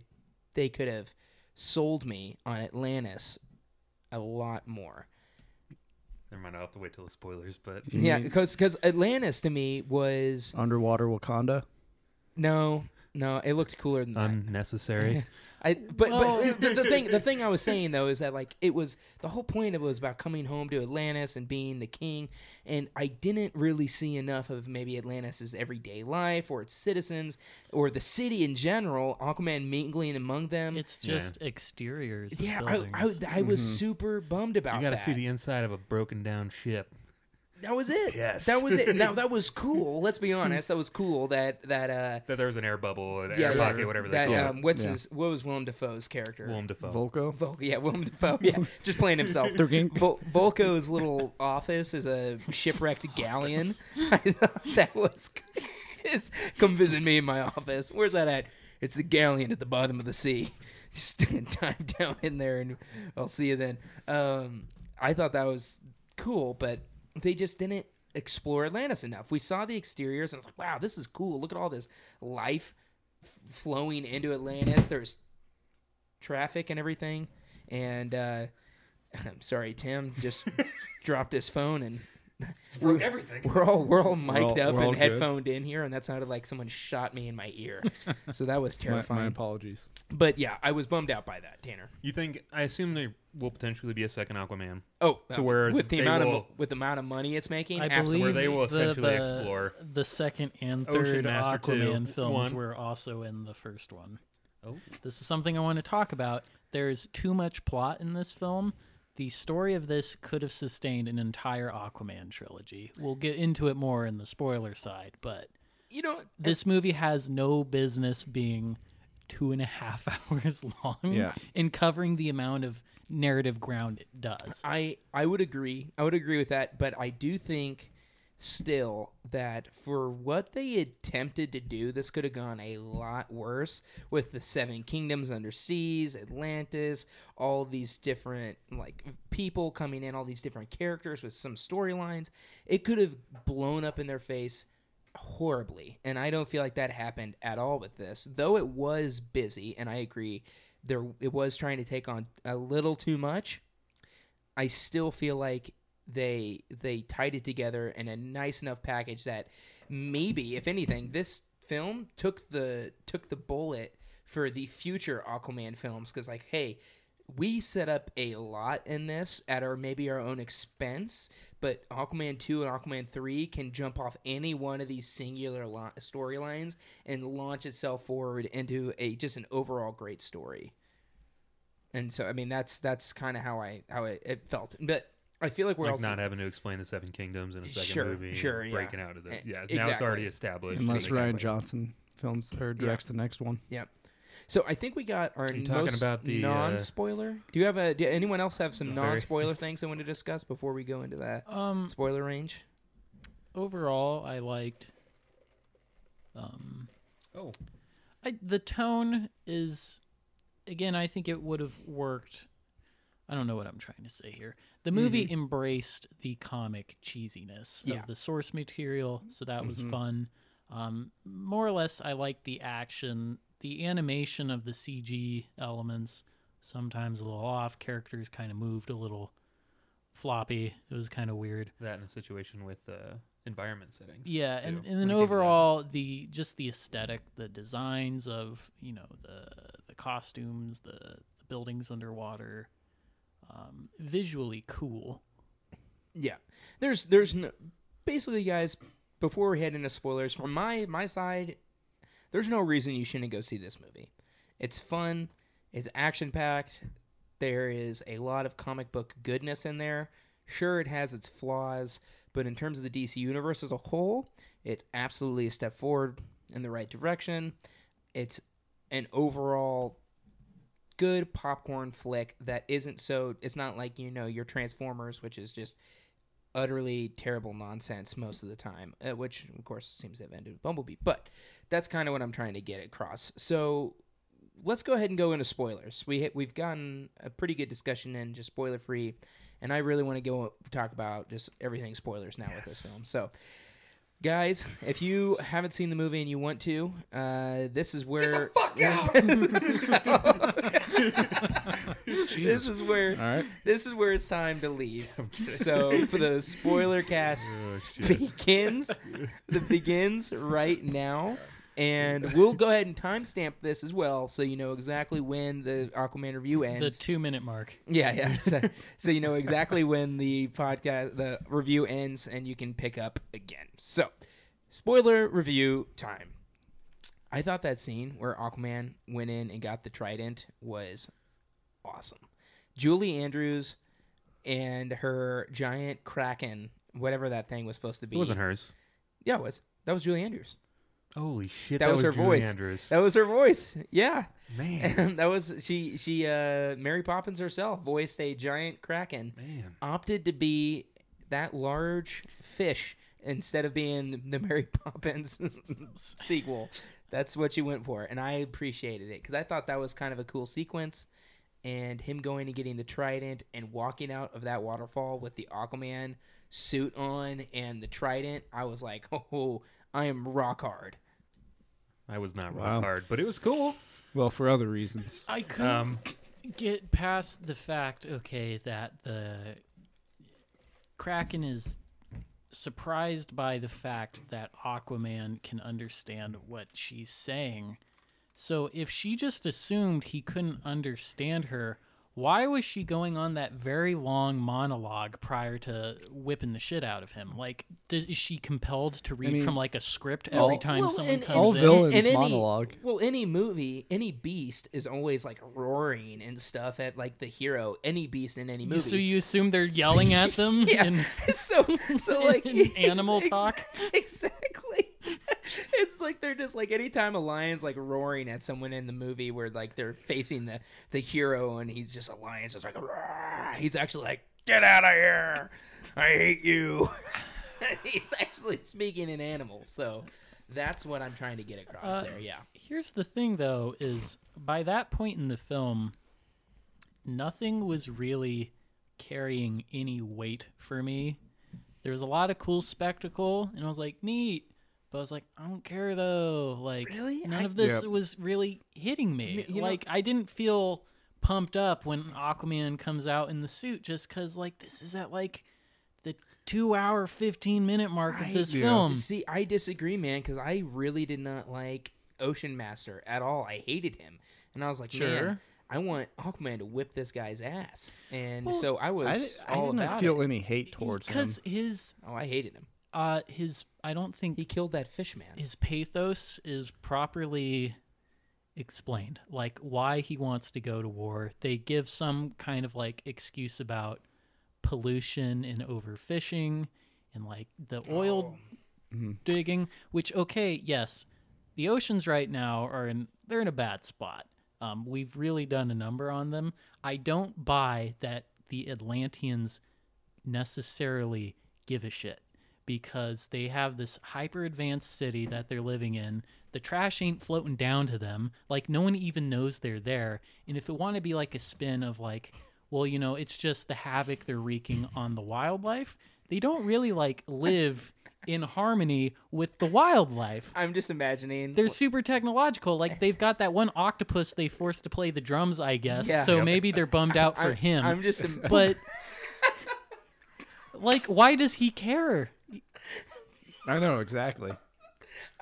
they could have sold me on atlantis a lot more
Never mind. I'll have to wait till the spoilers. But *laughs*
yeah
mm-hmm.
because because atlantis to me was
Underwater Wakanda.
no no it looked cooler than that
unnecessary. *laughs*
I but
Well-
but the, the thing the thing I was *laughs* saying though is that like it was the whole point of it was about coming home to Atlantis and being the king, and I didn't really see enough of maybe Atlantis's everyday life or its citizens or the city in general. Aquaman mingling among them.
It's
Yeah.
just exteriors. of
yeah, I. I, I was
Mhm.
super bummed about
you got to see the inside of a broken down ship.
That was it.
Yes.
that was it. Now *laughs* that was cool. Let's be honest, that was cool. That that uh.
That there was an air bubble, an
Yeah,
air
yeah,
pocket, whatever they
that
call
um, what's
Yeah.
his? What was Willem Dafoe's character?
it. Willem Dafoe.
Vulko.
Vol- yeah, Willem Dafoe. Yeah, *laughs* just playing himself.
Dergink.
Vol- Vulko's little office is a shipwrecked galleon. I thought *laughs* that was. It's, come visit me in my office. Where's that at? It's the galleon at the bottom of the sea. Just dive down in there, and I'll see you then. Um, I thought that was cool, but they just didn't explore Atlantis enough. We saw the exteriors, and I was like, "Wow, this is cool. Look at all this life f- flowing into Atlantis. There's traffic and everything." And uh, *laughs* I'm sorry, Tim just *laughs* dropped his phone and we're,
everything.
we're all we're all mic'd
all-
up
we're
and
good.
headphoned in here, and that sounded like someone shot me in my ear. so that was *laughs* terrifying.
my apologies.
but yeah, I was bummed out by that, Tanner.
You think? I assume there will potentially be a second Aquaman.
Oh,
To where
with the
they
amount of with the amount of money it's making,
I
absolutely.
believe
Where they will
the-
essentially
the,
explore
the second and third
Master two,
Aquaman films
one.
were also in the first one.
Oh,
This is something I want to talk about. There's too much plot in this film. The story of this could have sustained an entire Aquaman trilogy. We'll get into it more in the spoiler side, but
You know,
this movie has no business being two and a half *laughs* hours long
Yeah.
and covering the amount of narrative ground it does.
I I would agree. I would agree with that, but I do think still that for what they attempted to do, this could have gone a lot worse with the Seven Kingdoms under seas, Atlantis, all these different like people coming in, all these different characters with some storylines. It could have blown up in their face horribly, and I don't feel like that happened at all with this. Though it was busy, and I agree, there it was trying to take on a little too much. I still feel like they they tied it together in a nice enough package that maybe, if anything, this film took the took the bullet for the future Aquaman films because like, hey, we set up a lot in this at our maybe our own expense, but Aquaman 2 and Aquaman 3 can jump off any one of these singular lo- storylines and launch itself forward into a just an overall great story. And so I mean that's that's kind of how I how it, it felt. But I feel like we're
like
also
not having to explain the Seven Kingdoms in a second
Sure,
movie. and
sure, yeah.
breaking out of this. Yeah, now it's already established.
Unless
and
Rian Johnson films or directs the next one. Yeah.
So I think we got our
you talking about the, uh,
non-spoiler. Do you have a? Do anyone else have some non-spoiler *laughs* things they want to discuss before we go into that
Um,
spoiler range?
overall, I liked. Um,
Oh,
I, the tone is, again, I think it would have worked. I don't know what I'm trying to say here. The movie embraced the comic cheesiness
Yeah.
of the source material, so that was
Mhm.
fun. Um, more or less, I liked the action, the animation of the CG elements. Sometimes a little off. Characters kind of moved a little floppy. It was kind of weird.
that in a situation with uh, environment settings.
Yeah,
too,
and, and then
came to that.
overall, the just the aesthetic, the designs of you know the the costumes, the, the buildings underwater, um, visually cool.
Yeah, there's there's no basically guys. Before we head into spoilers, from my my side, there's no reason you shouldn't go see this movie. It's fun. It's action packed. There is a lot of comic book goodness in there. Sure, it has its flaws, but in terms of the DC universe as a whole, it's absolutely a step forward in the right direction. It's an overall good popcorn flick that isn't so. It's not like you know your Transformers, which is just utterly terrible nonsense most of the time, uh, which of course seems to have ended with Bumblebee. But that's kind of what I'm trying to get across. So let's go ahead and go into spoilers. We we've gotten a pretty good discussion in just spoiler free, and I really want to go talk about just everything spoilers now with this film. So. Guys, if you haven't seen the movie and you want to, uh, this is where. fuck out! *laughs* this is where
All right.
this is where it's time to leave. So for the spoiler cast *laughs*
Oh, shit.
begins, the begins right now, and *laughs* we'll go ahead and timestamp this as well, so you know exactly when the Aquaman review ends.
The two minute mark.
yeah, yeah. *laughs* So, so you know exactly when the podcast, the review ends, and you can pick up again. So, spoiler review time. I thought that scene where Aquaman went in and got the trident was awesome. Julie Andrews and her giant kraken, whatever that thing was supposed to be.
It wasn't hers.
Yeah, it was. That was Julie Andrews.
Holy shit!
That was her
Julie
voice.
Andrews.
That was her voice. Yeah.
man,
And *laughs* that was she she uh Mary Poppins herself voiced a giant kraken.
man.
Opted to be that large fish instead of being the Mary *laughs* Poppins *laughs* sequel. That's what she went for, and I appreciated it because I thought that was kind of a cool sequence. And him going and getting the trident and walking out of that waterfall with the Aquaman suit on and the trident, I was like, oh, I am rock hard.
I was not
Wow.
rock hard, but it was cool.
Well, for other reasons.
I couldn't
Um,
get past the fact, okay, that the Kraken is surprised by the fact that Aquaman can understand what she's saying. So if she just assumed he couldn't understand her, why was she going on that very long monologue prior to whipping the shit out of him? Like, does, is she compelled to read
mean,
from like a script
all-
every time
Well,
someone
and-
comes
all
in?
villains
And any-
monologue.
Well, any movie, any beast is always like roaring and stuff at like the hero. Any beast in any movie.
So you assume they're *laughs* yelling at *laughs* them?
yeah.
in- *laughs*
so so like
in animal
ex-
talk?
Exactly. *laughs* it's like they're just like anytime a lion's like roaring at someone in the movie where like they're facing the the hero and he's just a lion's it's like "Roar," he's actually like get out of here I hate you. *laughs* he's actually speaking in animal. So that's what I'm trying to get across
Uh,
there. Yeah.
Here's the thing, though, is by that point in the film, nothing was really carrying any weight for me. There was a lot of cool spectacle, and I was like, neat. But I was like, I don't care though. Like,
Really?
none
I-
of this
Yep.
was really hitting me.
Me- you know-
like, I didn't feel pumped up when Aquaman comes out in the suit, just because like this is at like the two hour, fifteen minute mark of this
Yeah.
film.
See, I disagree, man, because I really did not like Ocean Master at all. I hated him, and I was like, man,
Sure.
I want Aquaman to whip this guy's ass, and
Well,
so I
I,
was
di- I
all
didn't
about
feel
it.
any hate towards him.
because his
Oh, I hated him.
Uh his I don't think
He killed that fish man.
his pathos is properly explained like why he wants to go to war they give some kind of like excuse about pollution and overfishing and like the oil
Oh.
Mhm.
digging which okay yes the oceans right now are in they're in a bad spot um, we've really done a number on them i don't buy that the atlanteans necessarily give a shit because they have this hyper advanced city that they're living in. The trash ain't floating down to them. Like no one even knows they're there. And if it want to be like a spin of like, well, you know, it's just the havoc they're wreaking on the wildlife, they don't really like live in harmony with the wildlife.
I'm just imagining.
They're super technological. Like they've got that one octopus they forced to play the drums, I guess.
Yeah.
So
Yep.
maybe they're bummed out for
I'm,
him.
I'm just. im-
but *laughs* like why does he care?
I know exactly.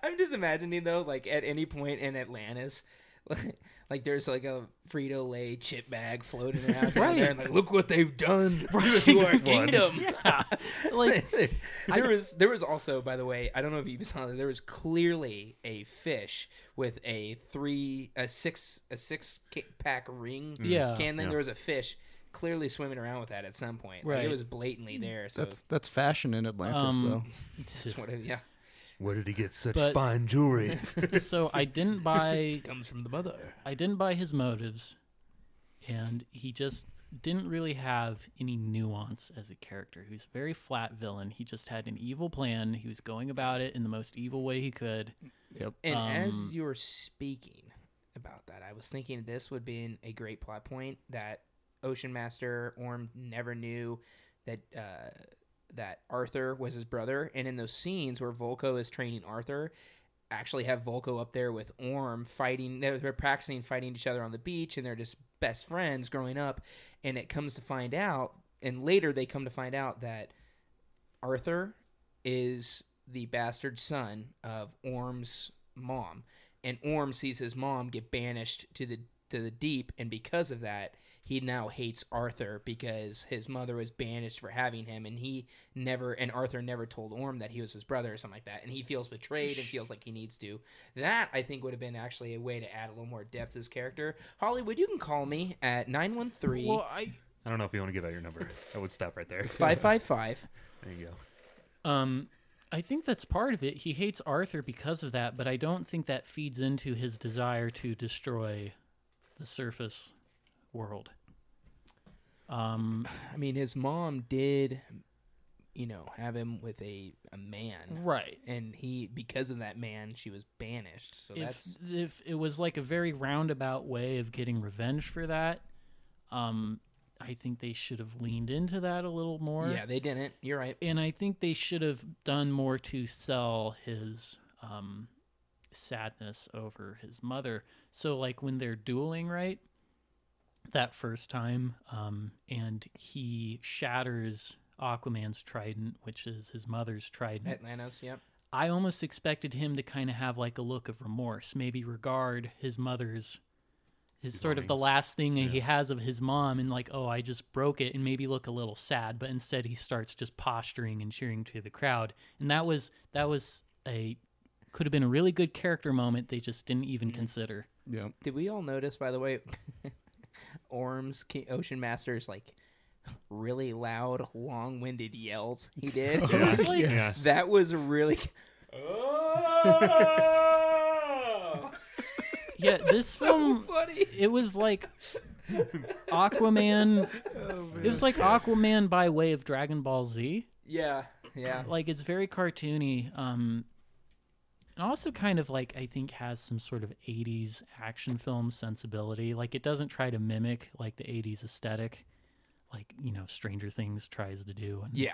I'm just imagining though, like at any point in Atlantis, *laughs* like, there's like a Frito Lay chip bag floating around down
Right.
there, and like, look what they've done *laughs* to our kingdom.
Yeah. *laughs* Like
there was there was also, by the way, I don't know if you saw that there was clearly a fish with a three a six a six pack ring mm.
Yeah.
can. Then
Yeah.
there was a fish clearly swimming around with that at some point. Like,
Right.
it was blatantly there. So
That's that's fashion in Atlantis,
Um,
though. *laughs* *laughs*
what it, yeah
Where did he get such
But-
fine jewelry? *laughs*
so I didn't buy
comes from the mother.
I didn't buy his motives and he just didn't really have any nuance as a character. He was a very flat villain. He just had an evil plan. He was going about it in the most evil way he could.
Yep.
And as
Um,
you were speaking about that, I was thinking this would be a great plot point that Ocean Master Orm never knew that uh, that Arthur was his brother, and in those scenes where Vulko is training Arthur, actually have Vulko up there with Orm fighting. They're, they're practicing fighting each other on the beach, and they're just best friends growing up. And it comes to find out, and later they come to find out that Arthur is the bastard son of Orm's mom, and Orm sees his mom get banished to the to the deep, and because of that, he now hates Arthur because his mother was banished for having him, and he never and Arthur never told Orm that he was his brother or something like that, and he feels betrayed and feels like he needs to. That I think would have been actually a way to add a little more depth to his character. Hollywood, you can call me at 913
Well, I
I don't know if you want to give out your number. I would stop right there.
555. *laughs*
There you go.
um I think that's part of it. He hates Arthur because of that, but I don't think that feeds into his desire to destroy the surface world. Um
I mean, his mom did, you know, have him with a, a man.
right.
And he, because of that man, she was banished. So
if
that's
if it was like a very roundabout way of getting revenge for that, um, I think they should have leaned into that a little more.
yeah, they didn't. You're right.
and I think they should have done more to sell his um, sadness over his mother. So like when they're dueling, right? That first time, um, and he shatters Aquaman's trident, which is his mother's trident.
Atlantis. Yep.
I almost expected him to kind of have like a look of remorse, maybe regard his mother's his sort of the last thing
Yeah.
he has of his mom and like oh i just broke it and maybe look a little sad but instead he starts just posturing and cheering to the crowd and that was that was a could have been a really good character moment they just didn't even
Mm.
consider
Yeah.
Did we all notice, by the way, *laughs* Orm's King, Ocean Master's like really loud, long-winded yells he did? *laughs*
It was like-
yes.
That was really. Oh! *laughs* *laughs*
yeah this
so
film
funny.
it was like aquaman it was like aquaman by way of dragon ball z
Yeah, yeah.
like it's very cartoony um and also kind of like i think has some sort of 80s action film sensibility. Like it doesn't try to mimic like the 80s aesthetic like you know stranger things tries to do and,
Yeah.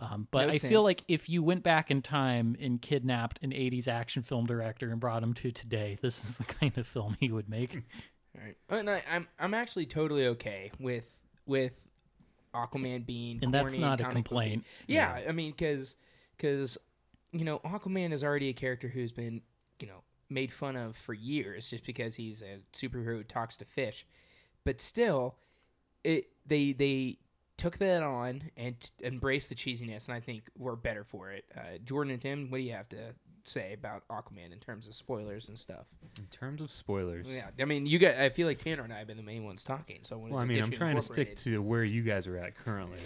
um, but
No
i feel like if you went back in time and kidnapped an 80s action film director and brought him to today this is the *laughs* kind of film he would make.
All *laughs* right. And I, I'm I'm actually totally okay with with Aquaman being
and that's not a complaint.
Yeah, I mean, because because you know Aquaman is already a character who's been you know made fun of for years just because he's a superhero who talks to fish, but still, it they they took that on and t- embraced the cheesiness, and I think we're better for it. Uh, Jordan and Tim, what do you have to say about Aquaman in terms of spoilers and stuff?
In terms of spoilers.
Yeah, I mean, you got. I feel like Tanner and I have been the main ones talking, so I
well, I mean, I'm trying to stick to where you guys are at currently,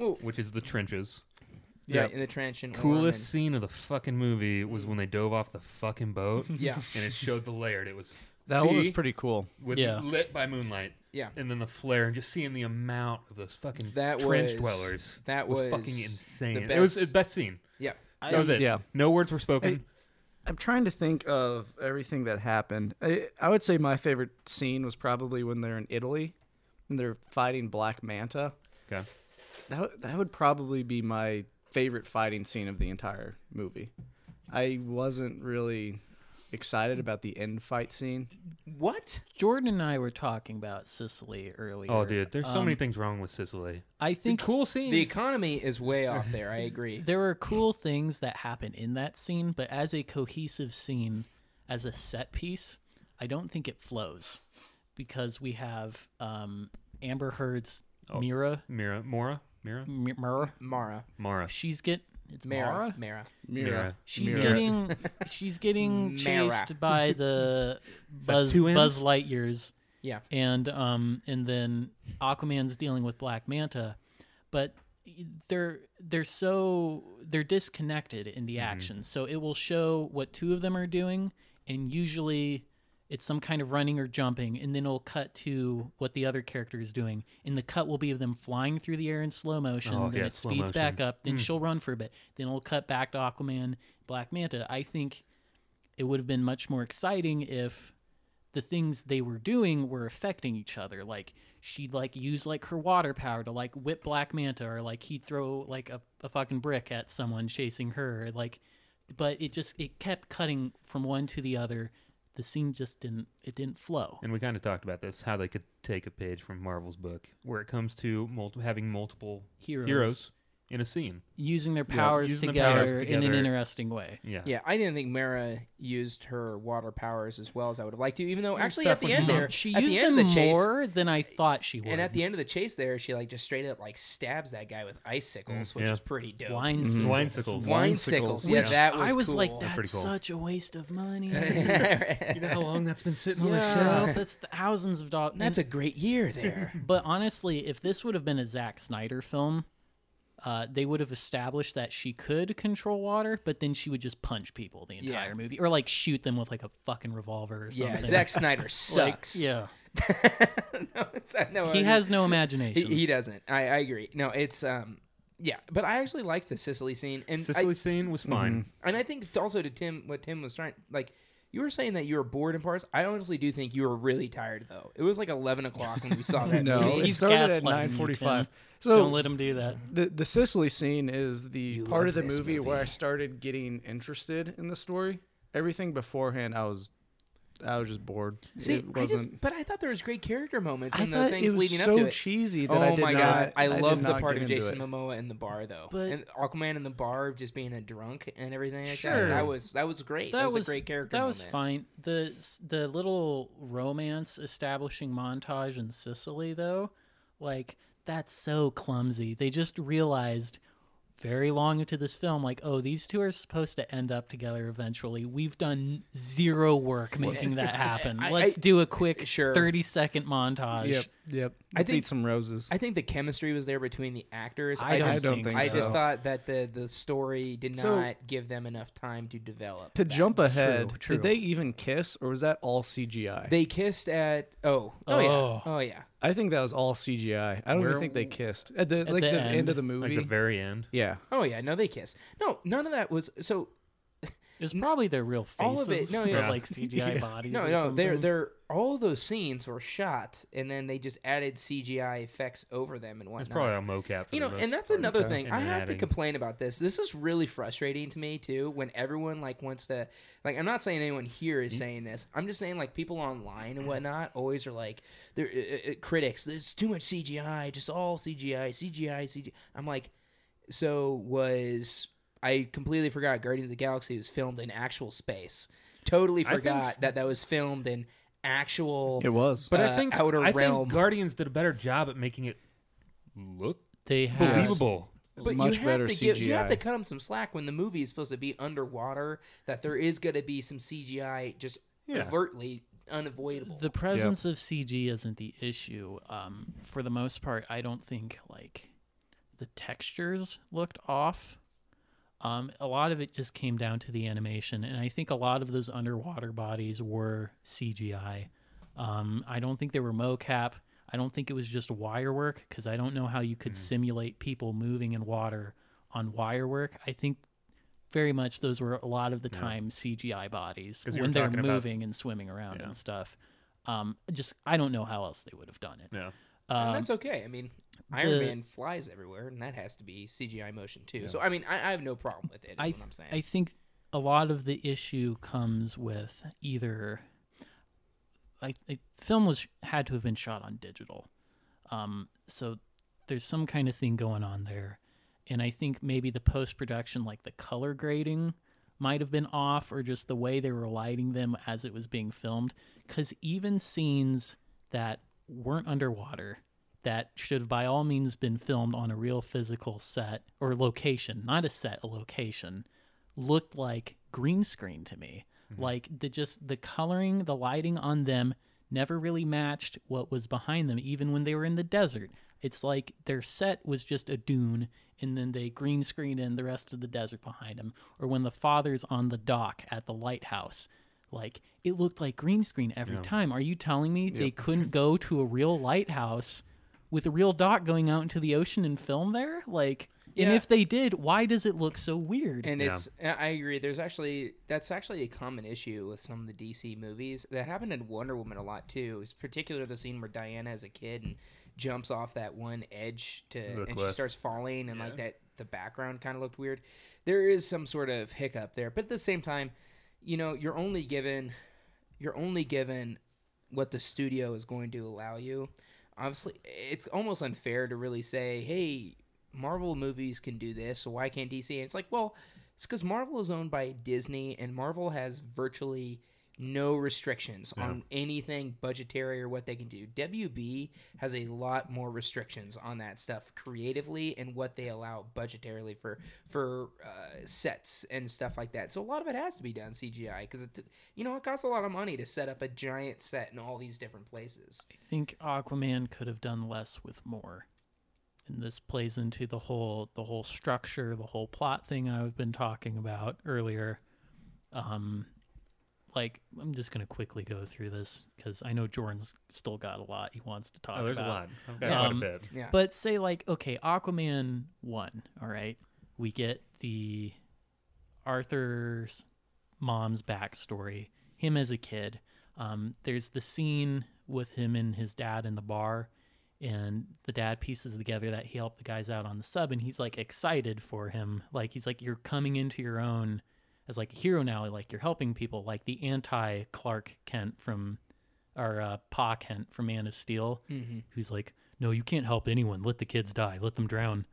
Oh.
which is the trenches.
Yeah
Yep.
in the trench and
Coolest
and-
scene of the fucking movie was when they dove off the fucking boat *laughs*
Yeah,
and it showed the layered. It was
That one was
sea
pretty cool.
with
Yeah.
lit by moonlight,
yeah.
and then the flare, and just seeing the amount of those fucking
That
trench
was-
dwellers.
that
was,
was
fucking
the
insane. It was the
best-
best scene.
Yeah.
I-
That was it.
Yeah.
No words were spoken.
I'm trying to think of everything that happened. I, I would say my favorite scene was probably when they're in Italy and they're fighting Black Manta.
Okay.
That would- that would probably be my favorite fighting scene of the entire movie. I wasn't really excited about the end fight scene.
What?
jordan and i were talking about sicily earlier
Oh, dude, there's so
Um,
many things wrong with Sicily.
i think
cool scenes.
The economy is way off there. I agree. *laughs*
there were cool things that happen in that scene, but as a cohesive scene, as a set piece, I don't think it flows because we have um, Amber Heard's
Oh.
Mira.
Mira, Mora, Mira,
Mi- Mira.
Mara,
Mara,
She's get it's
Mara,
Mara.
Mara.
Mira.
She's
Mira.
getting *laughs* she's getting chased by *laughs* the Buzz? Buzz Lightyears.
Yeah.
and um and then Aquaman's dealing with Black Manta, but they're they're so they're disconnected in the action. So it will show what two of them are doing, and usually it's some kind of running or jumping, and then it'll cut to what the other character is doing. And the cut will be of them flying through the air in slow motion.
Oh,
then
yeah,
it
slow
speeds back up. Then
Mm.
she'll run for a bit. Then it'll cut back to Aquaman, Black Manta. I think it would have been much more exciting if the things they were doing were affecting each other. Like she'd like use like her water power to like whip Black Manta, or like he'd throw like a, a fucking brick at someone chasing her. Like, but it just it kept cutting from one to the other. The scene just didn't it didn't flow.
And we kind of talked about this, how they could take a page from Marvel's book, where it comes to multi- having multiple
Heroes,
heroes in a scene.
using their
Yeah,
powers,
using their
together,
powers
in
together.
an interesting way.
Yeah.
Yeah, I didn't think Mara used her water powers as well as I would have liked to. Even though
Her
actually
stuff
at the
was
end
not-
there,
she
at
used
the end
them
of the chase,
more than I thought she would.
and at the end of the chase there, she like just straight up like stabs that guy with icicles,
Mm,
which
yeah.
is pretty dope.
wine
Mhm.
Wine
sickles.
sickles.
Wine
Winecicles,
sickles.
yeah.
Yeah, that was
I was
cool.
like,
That's
that's
pretty cool.
such a waste of money. *laughs*
You know how long that's been sitting on the
yeah,
shelf?
that's thousands of dollars.
That's a great year there. *laughs*
But honestly, if this would have been a Zack Snyder film, uh, they would have established that she could control water, but then she would just punch people the
Yeah.
entire movie, or like shoot them with like a fucking revolver or something.
yeah, Zack *laughs* Snyder
Like,
sucks.
yeah, *laughs*
no, it's, no, I
he
mean-
has no
He,
imagination.
he doesn't. I, I agree. No, it's um, yeah, but I actually liked the Sicily scene, and
Sicily
I,
scene was fine.
and I think also to Tim, what Tim was trying, like you were saying that you were bored in parts. I honestly do think you were really tired though. It was like eleven o'clock when we saw *laughs* that.
no,
movie.
it
He's
started at
gaslighting you,
9:45.
Tim.
So
Don't let him do that.
the the Sicily scene is the
You
part of the
this
movie, where I started getting interested in the story. Everything beforehand, I was I was just bored.
See,
it
I
wasn't.
just, but I thought there was great character moments
I
and the
thought
things
it was
leading
so
up to it.
cheesy that
oh
I did
my
not.
god, I, love the part of
into
Jason
it.
Momoa in the bar though,
But-
and Aquaman in the bar just being a drunk and everything like that.
Sure.
That was that was great. That, was, a great character.
That was fine. The the little romance establishing montage in Sicily, though, like that's so clumsy. They just realized very long into this film, like, oh, these two are supposed to end up together eventually. We've done zero work making that *laughs* happen.
I-
Let's
I-
do a quick
Sure.
thirty second montage.
Yep, yep.
I
Let's
think-
eat some roses.
I think the chemistry was there between the actors.
I don't
just,
don't
think
think
I just thought that the the story did
So-
not give them enough time to develop.
to
that.
jump ahead,
true.
did they even kiss, or was that all CGI?
They kissed at oh oh, yeah
Oh.
oh yeah.
I think that was all CGI. I don't
Where-
even think they kissed at the
At
like
the
the, end.
end.
of the movie.
Like
movie.
the very end.
yeah,
Oh yeah, no, they kissed. No, none of that was so.
It's probably their real faces,
All
faces,
of it- no,
but
yeah. *laughs*
like CGI *laughs* bodies.
No,
or
no, they're they're all those scenes were shot, and then they just added CGI effects over them and whatnot.
It's probably a mocap. For
you know, and that's another
Okay.
thing.
And
I
then
have to complain about this. This is really frustrating to me too. When everyone like wants to, like, I'm not saying anyone here is saying this. I'm just saying like people online and whatnot always are like, they're uh, uh, critics. There's too much CGI. Just all CGI, CGI, CGI. I'm like, so was I completely forgot Guardians of the Galaxy was filmed in actual space. Totally
I think
forgot
s-
that that was filmed in actual.
it was.
But
uh,
I think
Outer
I
Realm.
think Guardians did a better job at making it look
they have
believable.
But
much
you have
better
to give, you have
CGI.
to cut them some slack when the movie is supposed to be underwater. That there is going to be some CGI, just
Yeah.
overtly unavoidable.
The presence of CG isn't the issue. Um, for the most part, I don't think like the textures looked off. Um, a lot of it just came down to the animation, and I think a lot of those underwater bodies were CGI. Um, I don't think they were mocap. I don't think it was just wire work because I don't know how you could simulate people moving in water on wire work. I think very much those were a lot of the
Yeah.
time CGI bodies when they're
talking about-
moving and swimming around
Yeah.
and stuff. Um, just I don't know how else they would have done it.
Yeah.
and
Um,
that's okay. I mean, Iron
the-
Man flies everywhere, and that has to be CGI motion too. So I mean, I, I have no problem with it. Is
I
what I'm saying.
I think a lot of the issue comes with either I, I film was had to have been shot on digital, um, so there's some kind of thing going on there, and I think maybe the post production, like the color grading, might have been off, or just the way they were lighting them as it was being filmed, because even scenes that weren't underwater that should have by all means been filmed on a real physical set or location, not a set, a location, looked like green screen to me. Mm-hmm. Like the just the coloring, the lighting on them never really matched what was behind them, even when they were in the desert. It's like their set was just a dune, and then they green screened in the rest of the desert behind them. Or when the father's on the dock at the lighthouse, like it looked like green screen every
Yeah.
time. Are you telling me they couldn't go to a real lighthouse with a real dock going out into the ocean and film there? Like, and if they did, why does it look so weird?
And
Yeah.
it's I I agree. There's actually that's actually a common issue with some of the DC movies that happened in Wonder Woman a lot too. Is particular the scene where Diana as a kid and jumps off that one edge to
The
and she starts falling and like that the background kind of looked weird. There is some sort of hiccup there, but at the same time, you know, you're only given you're only given what the studio is going to allow you. Obviously, it's almost unfair to really say, "Hey, Marvel movies can do this, so why can't DC?" And it's like, well, it's because Marvel is owned by Disney, and Marvel has virtually no restrictions on anything budgetary or what they can do. WB has a lot more restrictions on that stuff creatively and what they allow budgetarily for for uh, sets and stuff like that. So a lot of it has to be done CGI because it you know it costs a lot of money to set up a giant set in all these different places.
I think Aquaman could have done less with more. And this plays into the whole the whole structure, the whole plot thing I've been talking about earlier. Um like I'm just going to quickly go through this cuz I know Jordan's still got a lot he wants to talk
Oh, there's
about.
a lot. I've got
Yeah.
quite
Um,
a bit.
Yeah.
But say like okay, Aquaman 1, all right? We get the Arthur's mom's backstory, him as a kid. Um, there's the scene with him and his dad in the bar, and the dad pieces together that he helped the guys out on the sub, and he's like excited for him. Like he's like, You're coming into your own as like a hero now. Like you're helping people, like the anti Clark Kent from, or uh, Pa Kent from Man of Steel,
Mm-hmm.
who's like, no, you can't help anyone. Let the kids die. Let them drown.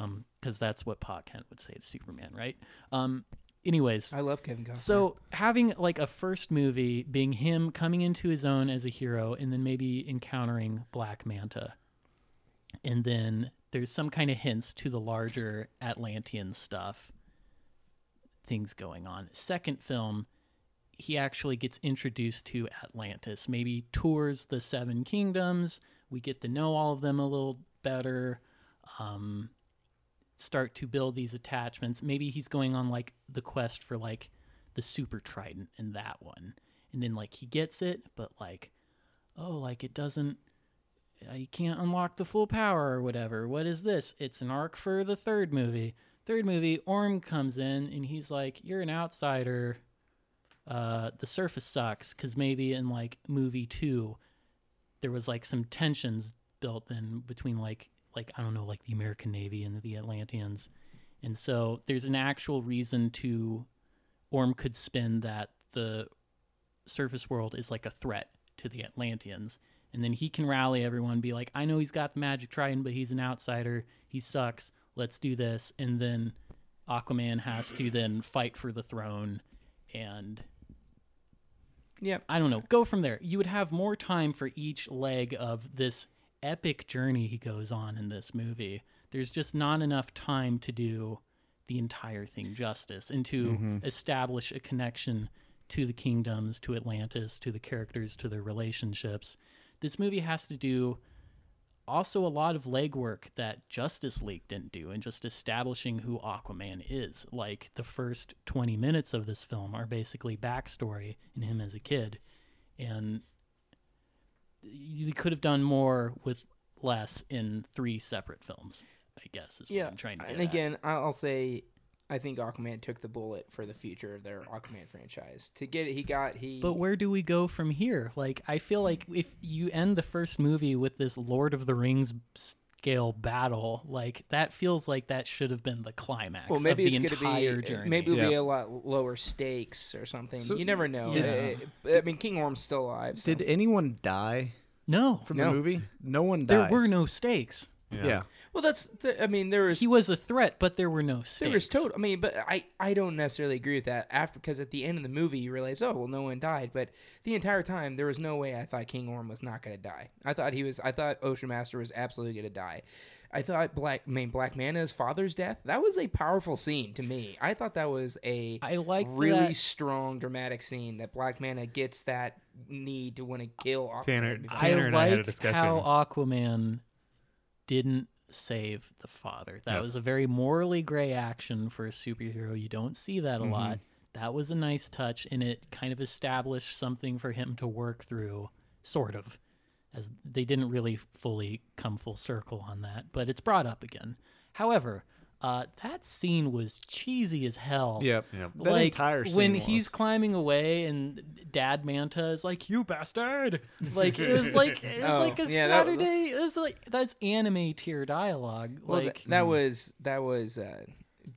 Um, because that's what Pa Kent would say to Superman, right? Um, anyways,
I love Kevin Costner.
so having like a first movie being him coming into his own as a hero and then maybe encountering Black Manta. And then there's some kind of hints to the larger Atlantean stuff. Things going on. Second film, he actually gets introduced to Atlantis, maybe tours the seven kingdoms. We get to know all of them a little better. Um, start to build these attachments. Maybe he's going on like the quest for like the super trident in that one. And then like he gets it, but like oh, like it doesn't you can't unlock the full power or whatever. What is this? It's an arc for the third movie. Third movie, Orm comes in and he's like, "You're an outsider. Uh, the surface sucks." Because maybe in like movie two, there was like some tensions built in between like like I don't know, like the American Navy and the Atlanteans, and so there's an actual reason to Orm could spin that the surface world is like a threat to the Atlanteans. And then he can rally everyone, be like, I know he's got the magic trident, but he's an outsider. He sucks. Let's do this. And then Aquaman has to then fight for the throne and
yeah,
I don't know, go from there. You would have more time for each leg of this epic journey he goes on in this movie. There's just not enough time to do the entire thing justice and to mm-hmm. establish a connection to the kingdoms, to Atlantis, to the characters, to their relationships. This movie has to do also a lot of legwork that Justice League didn't do in just establishing who Aquaman is. Like the first 20 minutes of this film are basically backstory in him as a kid. And you could have done more with less in three separate films, I guess, is what
yeah.
I'm trying to get
and again, I- I'll say, I think Aquaman took the bullet for the future of their Aquaman franchise. To get it, he got he.
But where do we go from here? Like, I feel like if you end the first movie with this Lord of the Rings scale battle, like that feels like that should have been the climax
well, maybe
of the
it's going to
entire
be
journey.
maybe it'll be a lot lower stakes or something.
So-
you never know.
Yeah.
Uh, I mean, King Orm's still alive. So.
Did anyone die
no,
from
No.
the movie? No one died.
there were no stakes.
Yeah.
well, that's the, I mean, there was
He was a threat, but there were no stakes.
There was total. I mean, but I I don't necessarily agree with that. After because at the end of the movie you realize, oh well, no one died. But the entire time there was no way I thought King Orm was not going to die. I thought he was. I thought Ocean Master was absolutely going to die. I thought Black I mean Black Manta's father's death. That was a powerful scene to me. I thought that was a
I like
really
that-
strong dramatic scene that Black Manta gets that need to want to kill Aquaman.
Tanner- Tanner
I
and I had a
like
discussion.
how Aquaman didn't save the father. That
Yes.
was a very morally gray action for a superhero. You don't see that a
Mm-hmm.
lot. That was a nice touch, and it kind of established something for him to work through, sort of. As they didn't really fully come full circle on that, but it's brought up again. However, uh, that scene was cheesy as hell
Yep.
Yep.
That
like
entire scene
when
was.
he's climbing away and Dad Manta is like, "You bastard!" Like it was *laughs* like it was
Oh,
like a
yeah, that-
Saturday. It was like that's anime tier dialogue.
Well,
like
th- that was that was uh,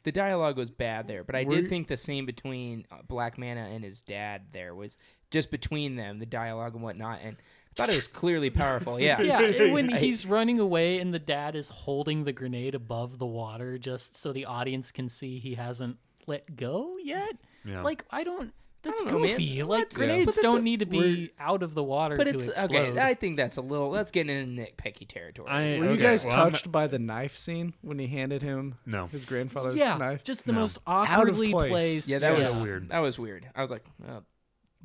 the dialogue was bad there, but I
Were-
did think the scene between uh, Black Manta and his dad there was just between them, the dialogue and whatnot, and I thought it was clearly powerful. Yeah, *laughs*
yeah, when *laughs* he's running away and the dad is holding the grenade above the water just so the audience can see he hasn't let go yet.
Yeah.
Like I don't. That's
don't know, man.
goofy.
Well,
Like grenades
but that's
don't
a-
need to be out of the water
but
to
it's
explode.
okay. I think that's a little. That's getting get into nitpicky territory.
I-
Were you guys
well, I'm
touched by the knife scene when he handed him
No.
his grandfather's
yeah,
knife?
just the
No.
most
of
awkwardly
place.
placed.
yeah, that was
Yeah. weird.
That was weird. I was like, oh,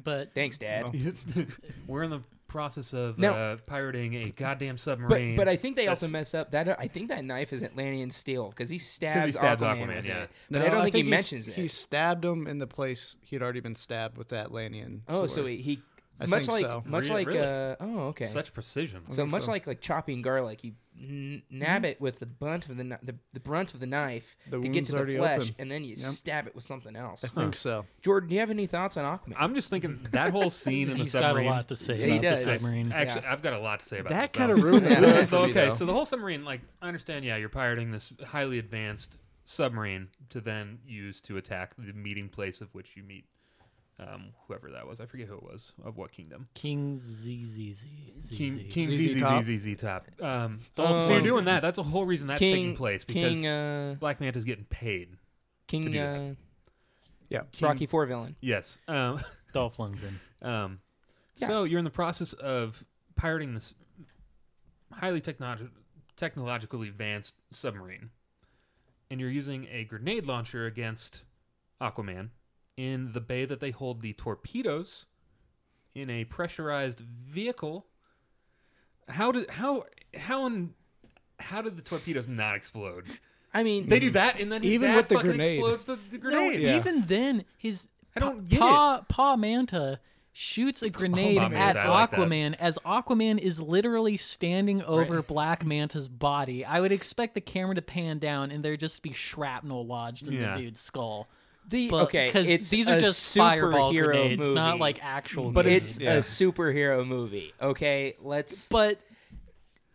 But
thanks, Dad. *laughs*
We're in the process of
Now-
uh, pirating a goddamn submarine.
but I think they also
That's-
mess up that. I think that knife is Atlantean steel because he stabs,
stabs
Aquaman,
Aquaman,
with
yeah.
it. But I don't think, he
he's-
mentions
He stabbed him in the place he had already been stabbed with that Atlantean.
Oh, so he, he
I
much
think
like
so.
much
Really?
like
Really?
uh oh okay.
such precision.
so much
so.
like like chopping garlic, you n- nab it with the bunt of the, kni- the the brunt of the knife
The
to get to the flesh,
open.
and then you
Yep.
stab it with something else.
I think so. *laughs*
Jordan, do you have any thoughts on Aquaman?
I'm just thinking that whole scene in the submarine. *laughs*
he's got a lot to say
Yeah, he does.
the submarine.
Actually,
Yeah.
I've got a lot to say about
That kind of ruined the movie
okay,
though.
so the whole submarine, like, I understand, yeah, you're pirating this highly advanced submarine to then use to attack the meeting place of which you meet um, whoever that was. I forget who it was of what kingdom.
King ZZZ.
King King
ZZ Top.
ZZZ Top. Um,
Dolphin.
so you're doing that. That's a whole reason that's taking place because
King uh,
Black Manta's getting paid. to
King
do that.
uh,
Yeah.
Rocky Four villain.
Yes. Um, *laughs*
Dolph Lundgren.
Um,
Yeah.
So you're in the process of pirating this highly technolog- technologically advanced submarine, and you're using a grenade launcher against Aquaman in the bay that they hold the torpedoes in a pressurized vehicle. How did how how in, how did the torpedoes not explode?
I mean,
They do that, and then his
Even
dad
with the
fucking
grenade.
explodes the, the
No.
Yeah.
even then, his
I don't get
Pa, Pa Manta shoots a oh, grenade
Manta,
at
I like.
Aquaman as Aquaman is literally standing over Black Manta's body. I would expect the camera to pan down and there just be shrapnel lodged in
Yeah.
the dude's skull.
The,
But,
okay,
'cause
it's
these are just fireball
superhero
grenades,
movie,
not like actual.
But
grenades.
it's
Yeah.
a superhero movie. Okay, let's
but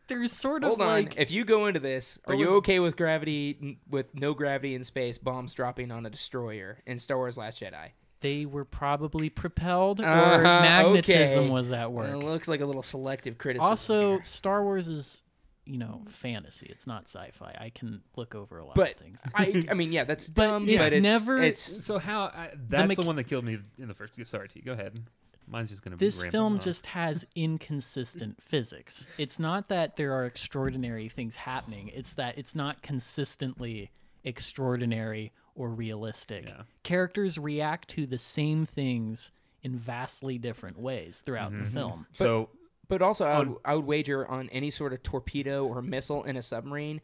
there's sort of
hold on.
like
if you go into this, are
But
you okay with gravity with no gravity in space, bombs dropping on a destroyer in Star Wars: Last Jedi?
they were probably propelled or
Uh-huh,
magnetism
okay.
was at
Well,
work.
it looks like a little selective criticism.
also,
here.
Star Wars is you know fantasy. It's not sci-fi. I can look over a lot
but
of things.
I, I *laughs* mean, yeah, that's
But
dumb.
it's
but it's
never-
It's
So how I, that's the,
mech-
one that killed me in the first. Sorry, T. Go ahead. Mine's just gonna be.
this film
on.
just has inconsistent *laughs* physics. It's not that there are extraordinary things happening. It's that it's not consistently extraordinary or realistic.
Yeah.
Characters react to the same things in vastly different ways throughout
Mm-hmm.
the film.
so
But also, I would, I would wager on any sort of torpedo or missile in a submarine.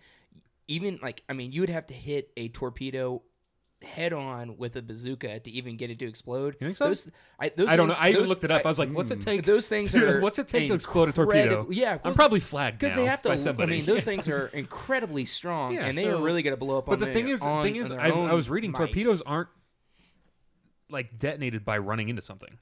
Even like, I mean, you would have to hit a torpedo head on with a bazooka to even get it to explode.
You think so?
Those, I, those
I don't know. I even looked it up. I was like, "What's it hmm. take?
Those things
Dude,
are
what's it take to explode a torpedo?"
Yeah,
I'm probably flagged
because they have to. I mean, those *laughs* things are incredibly strong,
Yeah,
and they are really going to blow up.
But
on
the thing is,
on-
thing is, I, I was reading
might.
torpedoes aren't like detonated by running into something.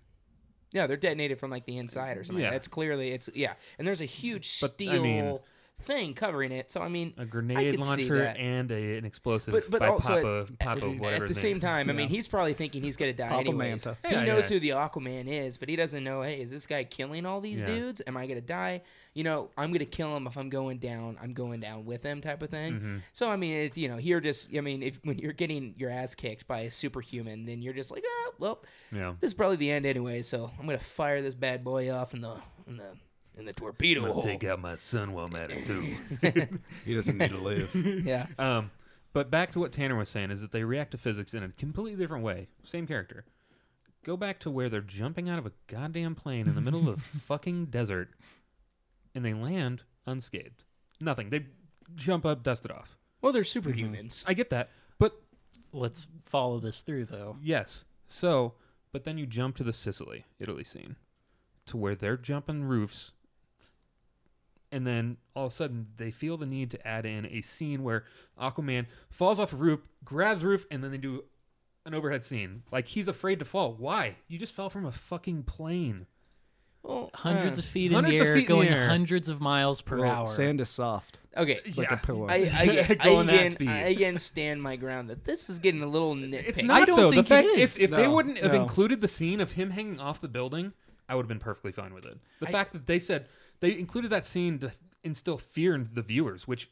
Yeah, they're detonated from like the inside or something.
Yeah.
That's clearly it's yeah, and there's a huge
But, I
steel
mean-
thing covering it. So I mean,
A grenade launcher and a, an explosive
But- but
by
also
Papa, Papa, whatever
at the same
name is.
time, I mean, he's probably thinking he's gonna die
Papa
anyways.
Manta.
He
Yeah,
knows
yeah.
who the Aquaman is, but he doesn't know. Hey, is this guy killing all these
Yeah.
dudes? Am I gonna die? You know, I'm gonna kill him if I'm going down. I'm going down with him, type of thing.
Mm-hmm.
So I mean, it's you know, you're just. I mean, if when you're getting your ass kicked by a superhuman, then you're just like, oh, well,
Yeah.
this is probably the end anyway. So I'm gonna fire this bad boy off in the in the in the torpedo hole.
Take out my son while I'm at it too. *laughs*
He doesn't need to live. *laughs*
Yeah.
Um, but back to what Tanner was saying is that they react to physics in a completely different way. Same character. Go back to where they're jumping out of a goddamn plane in the middle of the *laughs* fucking desert, and they land unscathed. Nothing. They jump up, dust it off.
Well, they're superhumans.
I get that, but
Let's follow this through though.
yes. So, but then you jump to the Sicily, Italy scene, to where they're jumping roofs. And then all of a sudden, they feel the need to add in a scene where Aquaman falls off a roof, grabs the roof, and then they do an overhead scene. Like he's afraid to fall. Why? You just fell from a fucking plane.
Well,
Hundreds
uh,
of feet in
hundreds
the air,
feet in the
going
air.
hundreds of miles per
Well,
hour.
Sand is soft.
Okay.
It's like a pillow.
I, *laughs* I, I,
Going that
again,
speed.
I again stand my ground that this is getting a little nitpicky.
It's not I
don't
though.
think
the fact
is.
if, if they wouldn't have
no.
included the scene of him hanging off the building, I would have been perfectly fine with it. The fact that they said they included that scene to instill fear in the viewers, which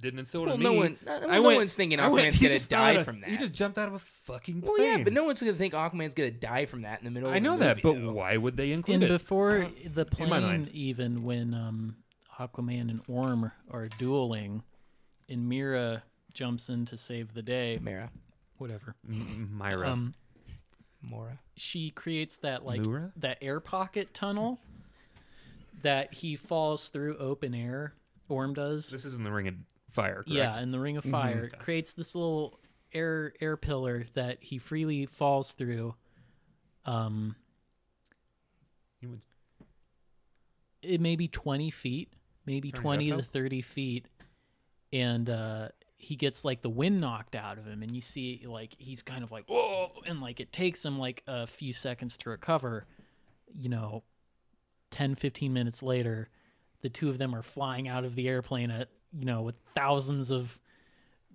didn't instill it
Well,
in
no
me.
one- no-
I
no
went-
one's thinking
I went,
Aquaman's gonna
just fell
die
out of-
from
He
that.
just jumped out of a fucking
Well, yeah, but no one's gonna think Aquaman's gonna die from that in the middle. Of the.
I know
the
that,
movie,
but
though.
why would they include
and
it?
before the
in
plane, even when um, Aquaman and Orm are dueling, and Mira jumps in to save the day,
Mira,
whatever.
M- Myra.
Um,
Mora.
she creates that like
Mura?
that air pocket tunnel that he falls through open air. Orm does.
this is in the Ring of Fire, correct?
Yeah, in the Ring of Fire,
Okay.
creates this little air air pillar that he freely falls through. Um,
He would-
it may be twenty feet, maybe
Turn
twenty to thirty feet, and uh, he gets like the wind knocked out of him, and you see like he's kind of like whoa. and like it takes him like a few seconds to recover. You know, 10, 15 minutes later, the two of them are flying out of the airplane at you know with thousands of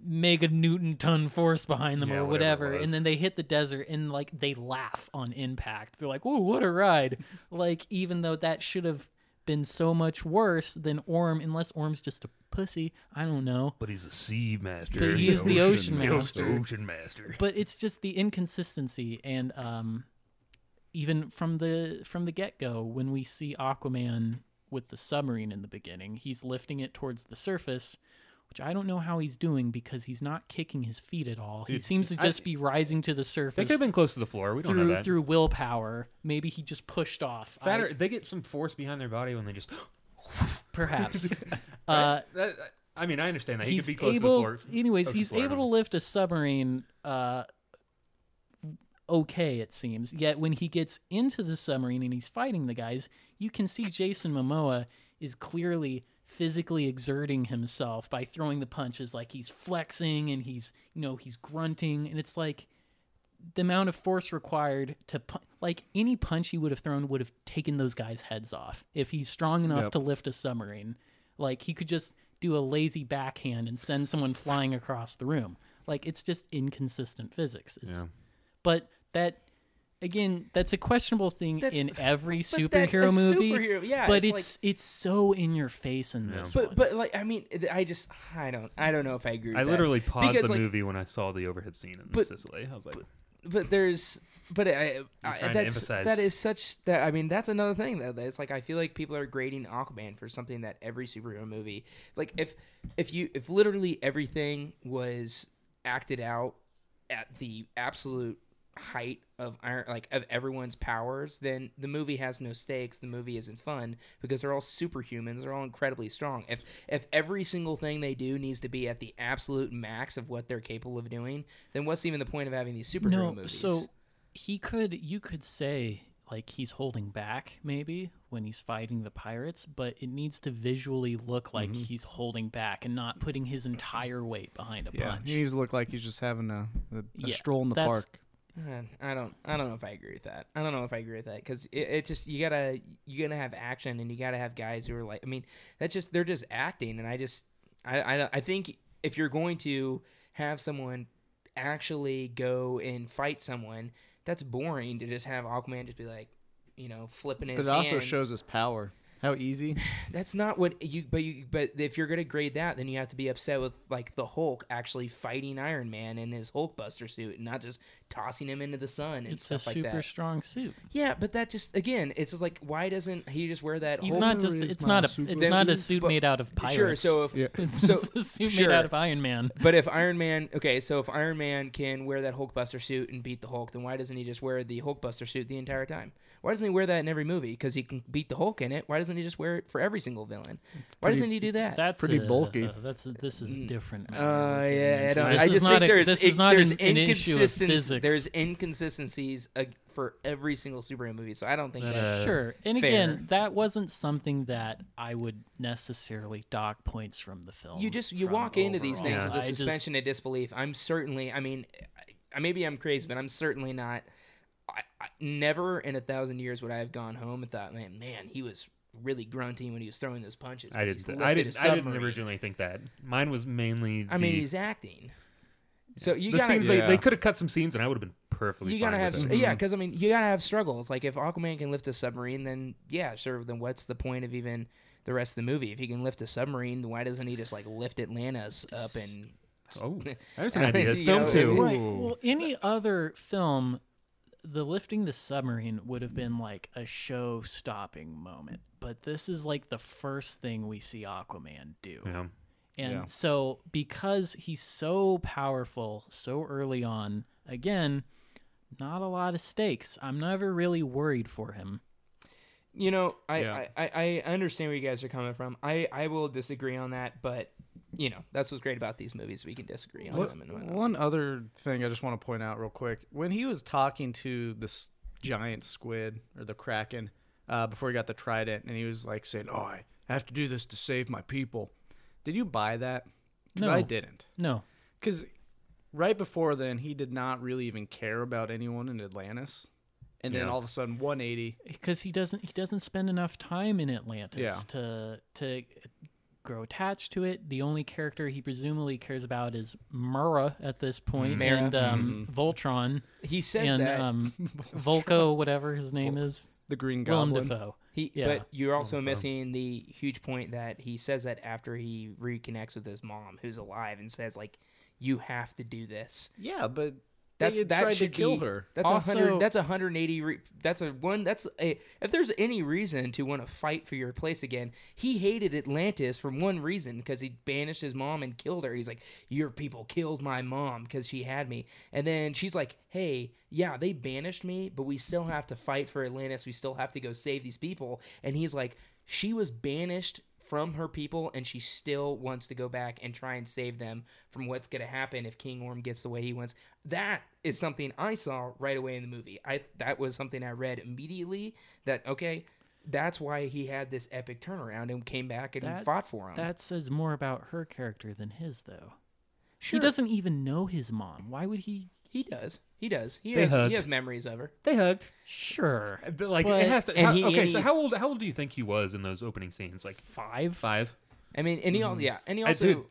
mega newton ton force behind them
Yeah,
or
whatever
whatever, and then they hit the desert and like they laugh on impact. They're like, "Ooh, what a ride!" *laughs* like even though that should have been so much worse than Orm, unless Orm's just a pussy. I don't know.
But he's a sea master.
But he is the ocean
He's
master.
the ocean master.
but it's just the inconsistency and um even from the from the get-go when we see aquaman with the submarine in the beginning he's lifting it towards the surface which i don't know how he's doing because he's not kicking his feet at all he
Dude,
seems to
I-
just be rising to the
They
surface
could have been close to the floor. We don't know
through
that.
through willpower maybe he just pushed off
That
I-
or they get some force behind their body when they just. *gasps*
perhaps *laughs* uh
That, I mean, I understand that he could be close
able
to the floor.
anyways he's
floor,
able to lift a submarine uh okay it seems. Yet when he gets into the submarine and he's fighting the guys you can see jason momoa is clearly physically exerting himself by throwing the punches like he's flexing and he's you know he's grunting. And it's like the amount of force required to pu- like any punch he would have thrown would have taken those guys heads off. If he's strong enough
Yep.
to lift a submarine like he could just do a lazy backhand and send someone flying across the room. Like it's just inconsistent physics.
Yeah.
but that again that's a questionable thing
That's-
in *laughs* every
But that's
superhero movie
superhero- yeah,
but
it's like-
it's it's so in your face in
Yeah.
this
But
one.
but like I mean I just I don't I don't know if I agree. With
I
that.
literally paused
Because,
the
like,
movie when I saw the overhead scene in
But-
Sicily. I was like,
but there's but I, I
trying to
that's
emphasize-
that is such that I mean that's another thing though. that It's like I feel like people are grading Aquaman for something that every superhero movie like if if you if literally everything was acted out at the absolute height of iron like of everyone's powers then the movie has no stakes. The movie isn't fun because they're all superhumans. They're all incredibly strong. If if every single thing they do needs to be at the absolute max of what they're capable of doing then what's even the point of having these superhero
no
movies?
so he could you could say like he's holding back maybe when he's fighting the pirates but it needs to visually look like
Mm-hmm.
he's holding back and not putting his entire weight behind a
Yeah,
punch.
he needs to look like he's just having a, a, a
Yeah,
stroll in the
that's-
park.
I don't. I don't know if I agree with that. I don't know if I agree with that because it, it just you gotta you gotta have action and you gotta have guys who are like. I mean, that's just they're just acting, and I just I I, I think if you're going to have someone actually go and fight someone, that's boring to just have Aquaman just be like, you know, flipping his.
It also
hands.
shows his power. How easy. *sighs*
That's not what you. But you. But if you're gonna grade that, then you have to be upset with like the Hulk actually fighting Iron Man in his Hulkbuster suit, and not just tossing him into the sun and
it's a
stuff like
super
that.
strong suit
Yeah, but that just again, it's just like why doesn't he just wear that?
he's
Hulk-
not just it's not a
super
it's
Then-
not a suit
but-
made out of pirates
Sure. So if
Yeah. *laughs*
it's,
so
it's a suit
sure.
made out of iron man
but if Iron Man, okay, so if Iron Man can wear that Hulkbuster suit and beat the Hulk, then why doesn't he just wear the Hulkbuster suit the entire time? Why doesn't he wear that in every movie? Because he can beat the Hulk in it. Why doesn't he just wear it for every single villain? Why
pretty-
doesn't he do that?
That's
pretty
a-
bulky.
uh, that's a, this is different. matter
Uh, yeah, I don't.
This
I just
not
think
a-
there's
this is
it-
not
there's
an, an issue of.
There's inconsistencies uh, for every single superhero movie, so I don't think
That,
that's
Sure. And
fair.
again, that wasn't something that I would necessarily dock points from the film.
you just you
from
walk into these
overall.
things with
I
the
just-
suspension of disbelief. I'm certainly. I mean, I, maybe I'm crazy, but I'm certainly not. I, I, never in a thousand years would I have gone home and thought, man, man, he was really grunting when he was throwing those punches.
I didn't. th-
lifted
I
a
didn't. I didn't originally think that. Mine was mainly. The,
I mean, he's acting. So you
the
gotta,
scenes.
Yeah.
They, they could have cut some scenes, and I would have been perfectly.
you gotta have
with
s-
it.
yeah mm-hmm. because i mean you gotta have struggles like if aquaman can lift a submarine then yeah sure then what's the point of even the rest of the movie if he can lift a submarine why doesn't he just like lift atlantis up and
Oh, there's an idea. Film
know,
two.
Right. Well, any other film, the lifting the submarine would have been like a show stopping moment. But this is like the first thing we see Aquaman do.
Yeah.
And
Yeah.
so, because he's so powerful so early on, again, not a lot of stakes. I'm never really worried for him.
you know I,
Yeah.
I, I I understand where you guys are coming from i i will disagree on that but you know that's what's great about these movies we can disagree on
What-
them and
one other thing I just want to point out real quick: when he was talking to this giant squid or the kraken uh, before he got the trident, and he was like saying, "Oh, I have to do this to save my people." Did you buy that? No. I didn't.
No.
Because right before then, he did not really even care about anyone in Atlantis, and then
Yeah.
all of a sudden, 180.
because he doesn't he doesn't spend enough time in Atlantis
Yeah.
to to grow attached to it. The only character he presumably cares about is Mura at this point,
Mera.
and um, Voltron
He says
and
that
um, *laughs* Vulko, whatever his name is,
The Green
Willem
Goblin.
Dafoe.
he,
yeah.
but you're also
wow.
missing the huge point that he says that after he reconnects with his mom, who's alive, and says like, "You have to do this."
Yeah, but
That's that
tried to
should
kill
be-
her.
That's a
Also-
hundred. That's a hundred and eighty. Re- that's a one. That's a. If there's any reason to want to fight for your place again, he hated Atlantis for one reason because he banished his mom and killed her. He's like, your people killed my mom because she had me, and then she's like, hey, yeah, they banished me, but we still have to fight for Atlantis. We still have to go save these people, and he's like, she was banished from her people and she still wants to go back and try and save them from what's going to happen if King Orm gets the way he wants. That is something I saw right away in the movie. I that was something I read immediately that okay, that's why he had this epic turnaround and came back and
That-
fought for him.
That says more about her character than his, though.
Sure.
He doesn't even know his mom. Why would he?
He does. He does. He
They
has
hugged.
he has memories of her.
They hugged.
Sure, uh,
But like
But-
it has to.
And
how-
he-
okay,
and
so
he's-
how old? How old do you think he was in those opening scenes? Like
five.
five.
I mean, and he mm-hmm. also yeah, and he
I
also
do-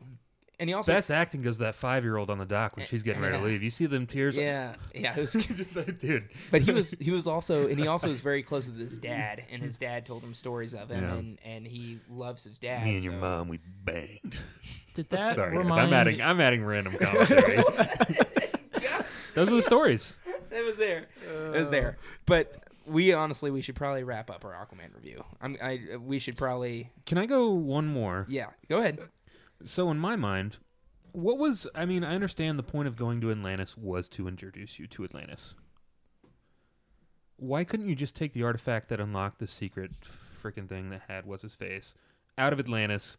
and he also
Best acting goes to that five year old on the dock when she's getting ready to *laughs* leave. You see them tears.
yeah yeah. It was *laughs*
Just like, dude.
but he was he was also and he also was very close with his dad and his dad told him stories of him
Yeah.
and and he loves his dad
Me and your
so-
mom, we banged.
Did that *laughs*
Sorry, guys,
remind?
I'm adding. I'm adding random commentary. Those are the stories. *laughs*
it was there it was there uh. but we honestly we should probably wrap up our aquaman review i'm i we should probably
Can I go one more?
yeah go ahead
So in my mind, what was? I mean, I understand the point of going to Atlantis was to introduce you to Atlantis. Why couldn't you just take the artifact that unlocked the secret freaking thing that had what's his face out of Atlantis?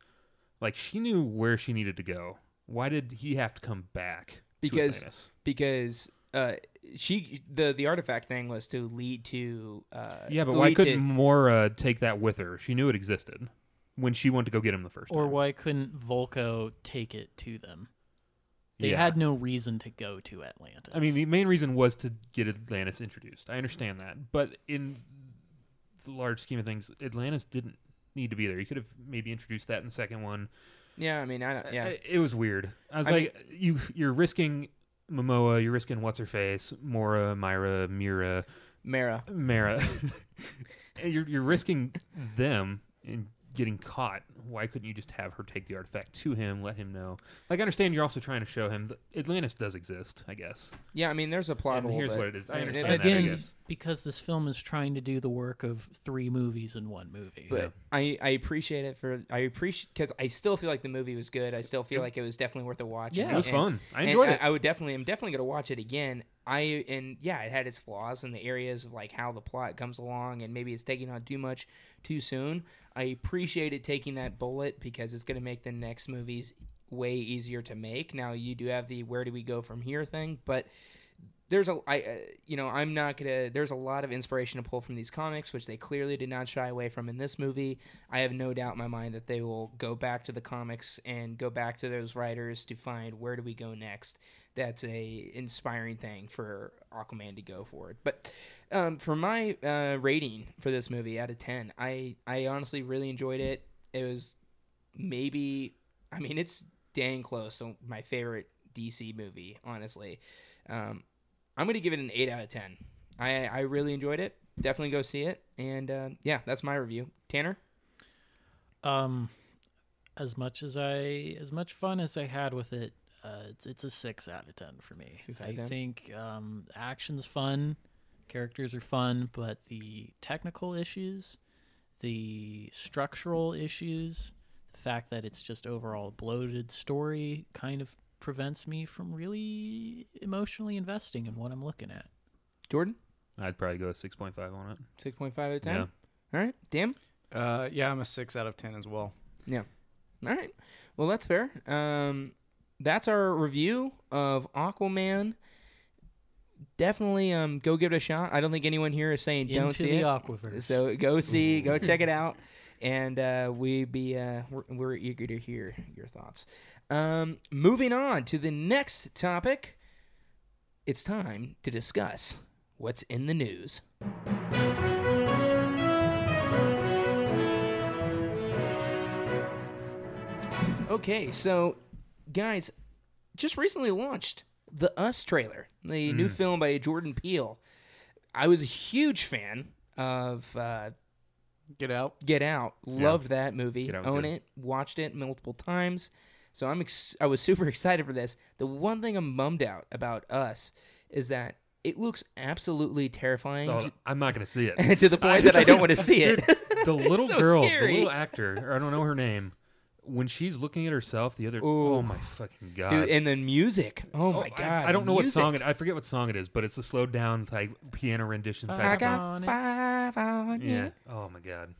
Like she knew where she needed to go. Why did he have to come back?
Because- because uh she the the artifact thing was to lead to uh
yeah, but why
lead
couldn't Mora take that with her? She knew it existed when she went to go get him the first
Or
time.
why couldn't Vulko take it to them? They
Yeah.
had no reason to go to Atlantis.
I mean, the main reason was to get Atlantis introduced. I understand that, but in the large scheme of things, Atlantis didn't need to be there. You could have maybe introduced that in the second one.
Yeah i mean i don't yeah
it was weird. I was
I
like, you you're risking Momoa, you're risking what's her face, Mora, Myra, Mira,
mara
Mara. *laughs* You're you're risking them in getting caught. Why couldn't you just have her take the artifact to him, let him know? Like, I understand you're also trying to show him that Atlantis does exist. I guess.
yeah i mean there's a plot
And
hole
here's
but-
what it is. I
mean,
understand
it-
that, I
again,
guess.
because this film is trying to do the work of three movies in one movie.
but
Yeah.
I, I appreciate it for I appreciate because I still feel like the movie was good. I still feel like it was definitely worth a watch.
Yeah.
It was fun. I
and
enjoyed
I,
it.
I would definitely, I'm definitely gonna watch it again. I and yeah, it had its flaws in the areas of like how the plot comes along, and maybe it's taking on too much too soon. I appreciate it taking that bullet because it's gonna make the next movies way easier to make. Now you do have the where do we go from here thing, but there's a I uh, you know I'm not gonna there's a lot of inspiration to pull from these comics which they clearly did not shy away from in this movie. I have no doubt in my mind that they will go back to the comics and go back to those writers to find where do we go next. That's a inspiring thing for Aquaman to go for it. But um, for my uh, rating for this movie out of ten, I I honestly really enjoyed it. It was maybe I mean it's dang close to my favorite DC movie. Honestly, um, I'm gonna give it an eight out of ten. I I really enjoyed it. Definitely go see it. And uh, yeah, that's my review. Tanner.
Um, as much as I, as much fun as I had with it, uh, it's, it's a six out of ten for me. I
10?
think um, action's fun, characters are fun, but the technical issues, the structural issues, the fact that it's just overall bloated story, kind of prevents me from really emotionally investing in what I'm looking at.
Jordan.
I'd probably go six point five on it.
Six point five out of ten.
Yeah.
All right. Damn.
Uh, yeah, I'm a six out of ten as well. Yeah.
All right. Well, that's fair. Um, that's our review of Aquaman. Definitely, um, go give it a shot. I don't think anyone here is saying don't see
the
it. So go *laughs* see, go check it out, and uh, we be uh, we're, we're eager to hear your thoughts. Um, moving on to the next topic, it's time to discuss what's in the news. Okay, so guys, just recently launched the Us trailer, the new film by Jordan Peele. I was a huge fan of uh,
Get out.
Get Out. Loved that movie. Own
good.
it. Watched it multiple times. So I'm ex- I was *laughs* super excited for this. The one thing I'm bummed out about Us is that it looks absolutely terrifying
Oh,
to,
I'm not gonna see it. *laughs*
to the point that I don't want to see *laughs* it.
the little
so
girl,
scary.
the little actor, I don't know her name. When she's looking at herself, the other
Ooh.
oh my fucking god!
Dude, and then music. Oh, my god.
I, don't know what
music.
song it. I forget what song it is, but it's a slowed down like piano rendition type.
I
of thing.
got
on
five on you.
Yeah. Oh my god.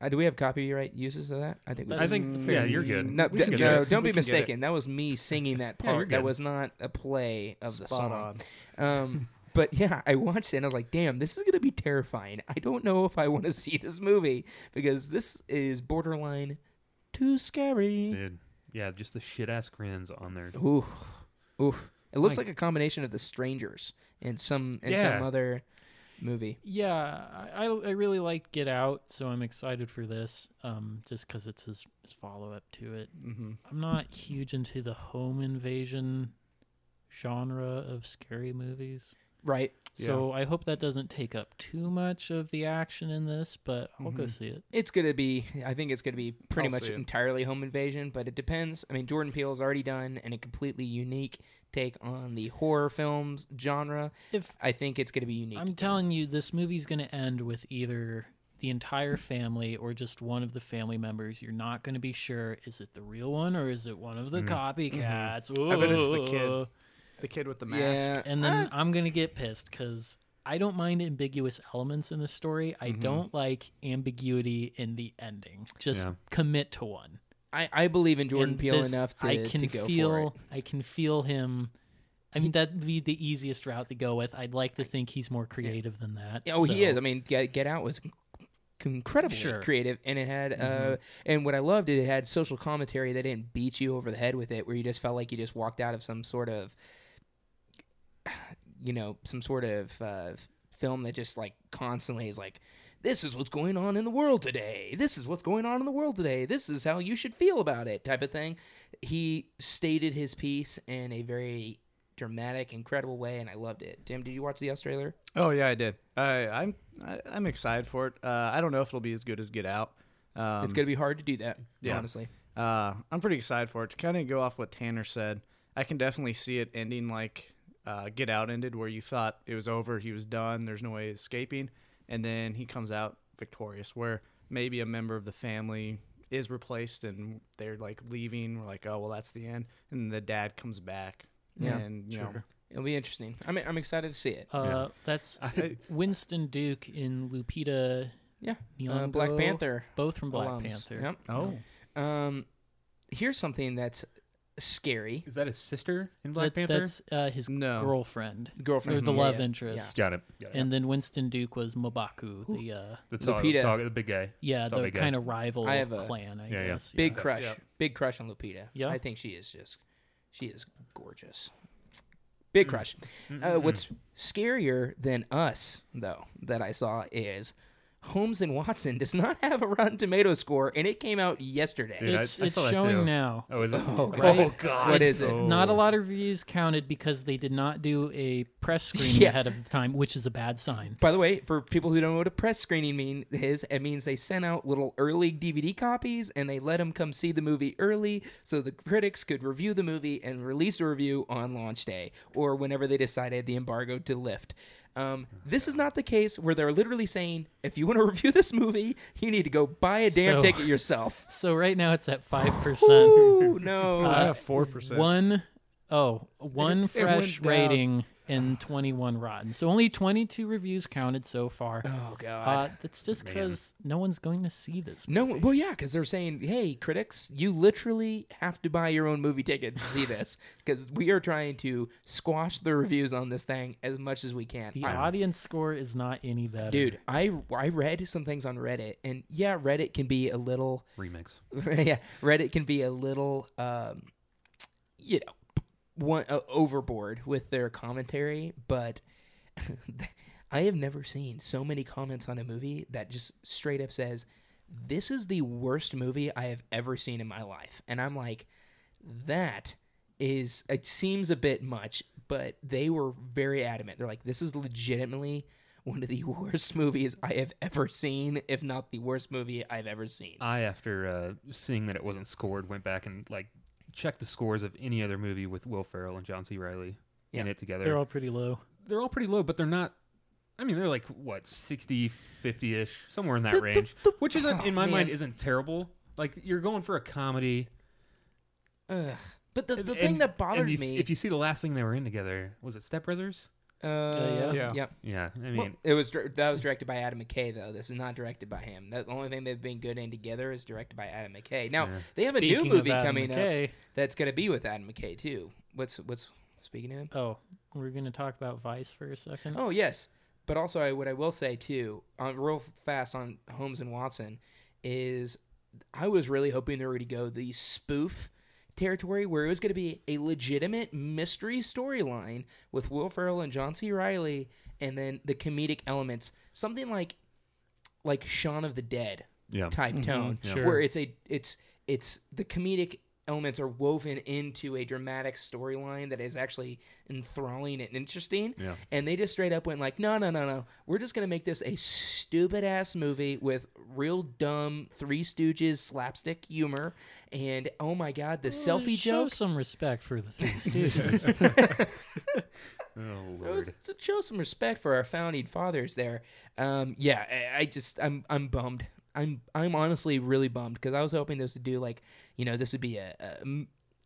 Uh, do we have copyright uses of that? I think we
I
do.
think yeah, you're good.
No, d- no
it.
don't
We
be
can get it.
mistaken. That was me singing that *laughs*
Yeah,
part. that was not a play of the song.
on.
Um, *laughs* but yeah, I watched it and I was like, damn, this is going to be terrifying. I don't know if I want to *laughs* see this movie because this is borderline too scary.
Dude. Yeah, just the shit ass grins on there.
Ooh. Ooh. It looks
Like-
like a combination of The Strangers and some and
Yeah.
some other movie.
Yeah, I, I I really liked Get Out, so I'm excited for this. Um, just because it's his, his follow up to it.
Mm-hmm.
I'm not huge into the home invasion genre of scary movies,
Right.
so I hope that doesn't take up too much of the action in this. But I'll go
Mhm.
see it.
It's going to be, I think it's going to be pretty
I'll
much
see it.
entirely home invasion, but it depends. I mean, Jordan Peele's already done and a completely unique take on the horror films genre.
If
I think it's going to be unique.
I'm telling you, this movie's going to end with either the entire family or just one of the family members. You're not going to be sure is it the real one or is it one of the
Mm.
copycats.
I bet it's the kid.
Ooh.
The kid with the mask.
Yeah.
And then I'm going to get pissed because I don't mind ambiguous elements in a story. I
Mhm.
don't like ambiguity in the ending. Just
Yeah.
commit to one.
I, I believe in Jordan
And
Peele
this,
enough to,
I can
to go
feel
for it.
I can feel him. I mean, that'd be the easiest route to go with. I'd like to think he's more creative than that.
Oh, he is. I mean, Get, Get Out was incredibly
Sure. Mm-hmm.
creative, and it had, uh, and what I loved, it had social commentary that didn't beat you over the head with it, where you just felt like you just walked out of some sort of, you know, some sort of uh, film that just like constantly is like, this is what's going on in the world today. This is what's going on in the world today. This is how you should feel about it, type of thing. He stated his piece in a very dramatic, incredible way, and I loved it. Tim, did you watch the Us trailer?
Oh yeah, I did. I, I'm I, I'm excited for it. Uh, I don't know if it'll be as good as Get Out. Um,
it's gonna be hard to do that.
yeah.
honestly.
Uh, I'm pretty excited for it. To kind of go off what Tanner said, I can definitely see it ending like uh, Get Out ended, where you thought it was over, he was done, there's no way of escaping, and then he comes out victorious. Where maybe a member of the family is replaced and they're like leaving. We're like, oh well, that's the end, and the dad comes back.
Yeah,
and you know,
sure.
It'll be interesting. I'm I'm excited to see it.
Uh, that's *laughs* Winston Duke in Lupita
yeah,
Nyong'o,
uh, Black Panther.
both from Black
alums.
Panther.
Yep.
oh,
Um, here's something that's scary.
is that his sister in Black
That-
Panther?
That's uh, his
No.
girlfriend,
Girlfriend,
or the
yeah,
love
yeah.
interest.
Got it. Got it.
And then Winston Duke was M'Baku, the uh,
the tall,
Lupita.
tall, the big guy.
yeah,
The
the
big guy.
kind of rival
I have a-
clan. I
Yeah, yeah.
Big
yeah.
crush.
Yeah.
Big crush on Lupita.
Yeah?
I think she is just, she is gorgeous. Big crush. Uh, what's scarier than us, though, that I saw is Holmes and Watson does not have a Rotten Tomato score, and it came out yesterday.
Dude,
It's,
I
it's showing
too.
now.
Oh, is it?
Oh,
Right.
God.
Oh, God.
What
It's
is it?
Not a
Oh.
lot of reviews counted because they did not do a press *laughs* screening
Yeah.
ahead of the time, which is a bad sign.
By the way, for people who don't know what a press screening mean is, it means they sent out little early DVD copies and they let them come see the movie early, so the critics could review the movie and release a review on launch day or whenever they decided the embargo to lift. Um, this is not the case where they're literally saying, if you want to *laughs* review this movie, you need to go buy a damn
So-
ticket yourself. *laughs*
So right now it's at five *laughs* percent.
Ooh, no.
I
Uh,
have four percent.
One oh, one
It- it went
fresh
down.
rating and 21 rotten. So only 22 reviews counted so far.
oh
Uh,
god.
that's just because no one's going to see this.
no, well, yeah, because they're saying, "Hey, critics, you literally have to buy your own movie ticket to see this *laughs* because we are trying to squash the reviews on this thing as much as we can."
The
I-
audience score is not any better.
Dude, I I read some things on Reddit, and yeah, Reddit can be a little,
Remix. *laughs*
yeah, Reddit can be a little, um, you know, one uh, overboard with their commentary, but *laughs* I have never seen so many comments on a movie that just straight up says this is the worst movie I have ever seen in my life. And I'm like, that is, it seems a bit much, but they were very adamant. They're like, this is legitimately one of the *laughs* worst movies I have ever seen, if not the worst movie I've ever seen.
I, after uh, seeing that it wasn't scored, went back and like checked the scores of any other movie with Will Ferrell and John C. Reilly in it together.
They're all pretty low.
they're all pretty low, but they're not. I mean, they're like what 60, 50 ish, somewhere in that
The- the-
range,
the-
which isn't
oh,
in my mind isn't terrible. Like you're going for a comedy.
Ugh. But the, the
and-
thing that
and
bothered
if,
me.
if you see the last thing they were in together, was it Step Brothers?
Uh,
yeah.
Yeah.
Yep.
Yeah, I mean,
Well, it was that was directed by Adam McKay though. This is not directed by him. The only thing they've been good in together is directed by Adam McKay. Now
Yeah.
they have a new movie
Adam
coming up that's going to be with Adam McKay too. What's what's speaking of him?
Oh, we're gonna talk about Vice for a second.
Oh yes, but also I, what I will say too, on real fast on Holmes and Watson, is I was really hoping they were going to go the spoof territory where it was going to be a legitimate mystery storyline with Will Ferrell and John C. Reilly, and then the comedic elements, something like like Shaun of the Dead
yeah,
type
Mhm,
tone,
sure.
where it's a it's it's the comedic elements are woven into a dramatic storyline that is actually enthralling and interesting.
yeah.
And they just straight up went like, no, no, no, no. We're just gonna make this a stupid ass movie with real dumb Three Stooges slapstick humor. And oh my god, the
Well,
selfie
show
joke.
some respect for the Three *laughs* Stooges. *laughs*
Oh
It was
lord.
to show some respect for our founding fathers there. Um, yeah, I, I just I'm I'm bummed. I'm I'm honestly really bummed because I was hoping this would do like you know this would be a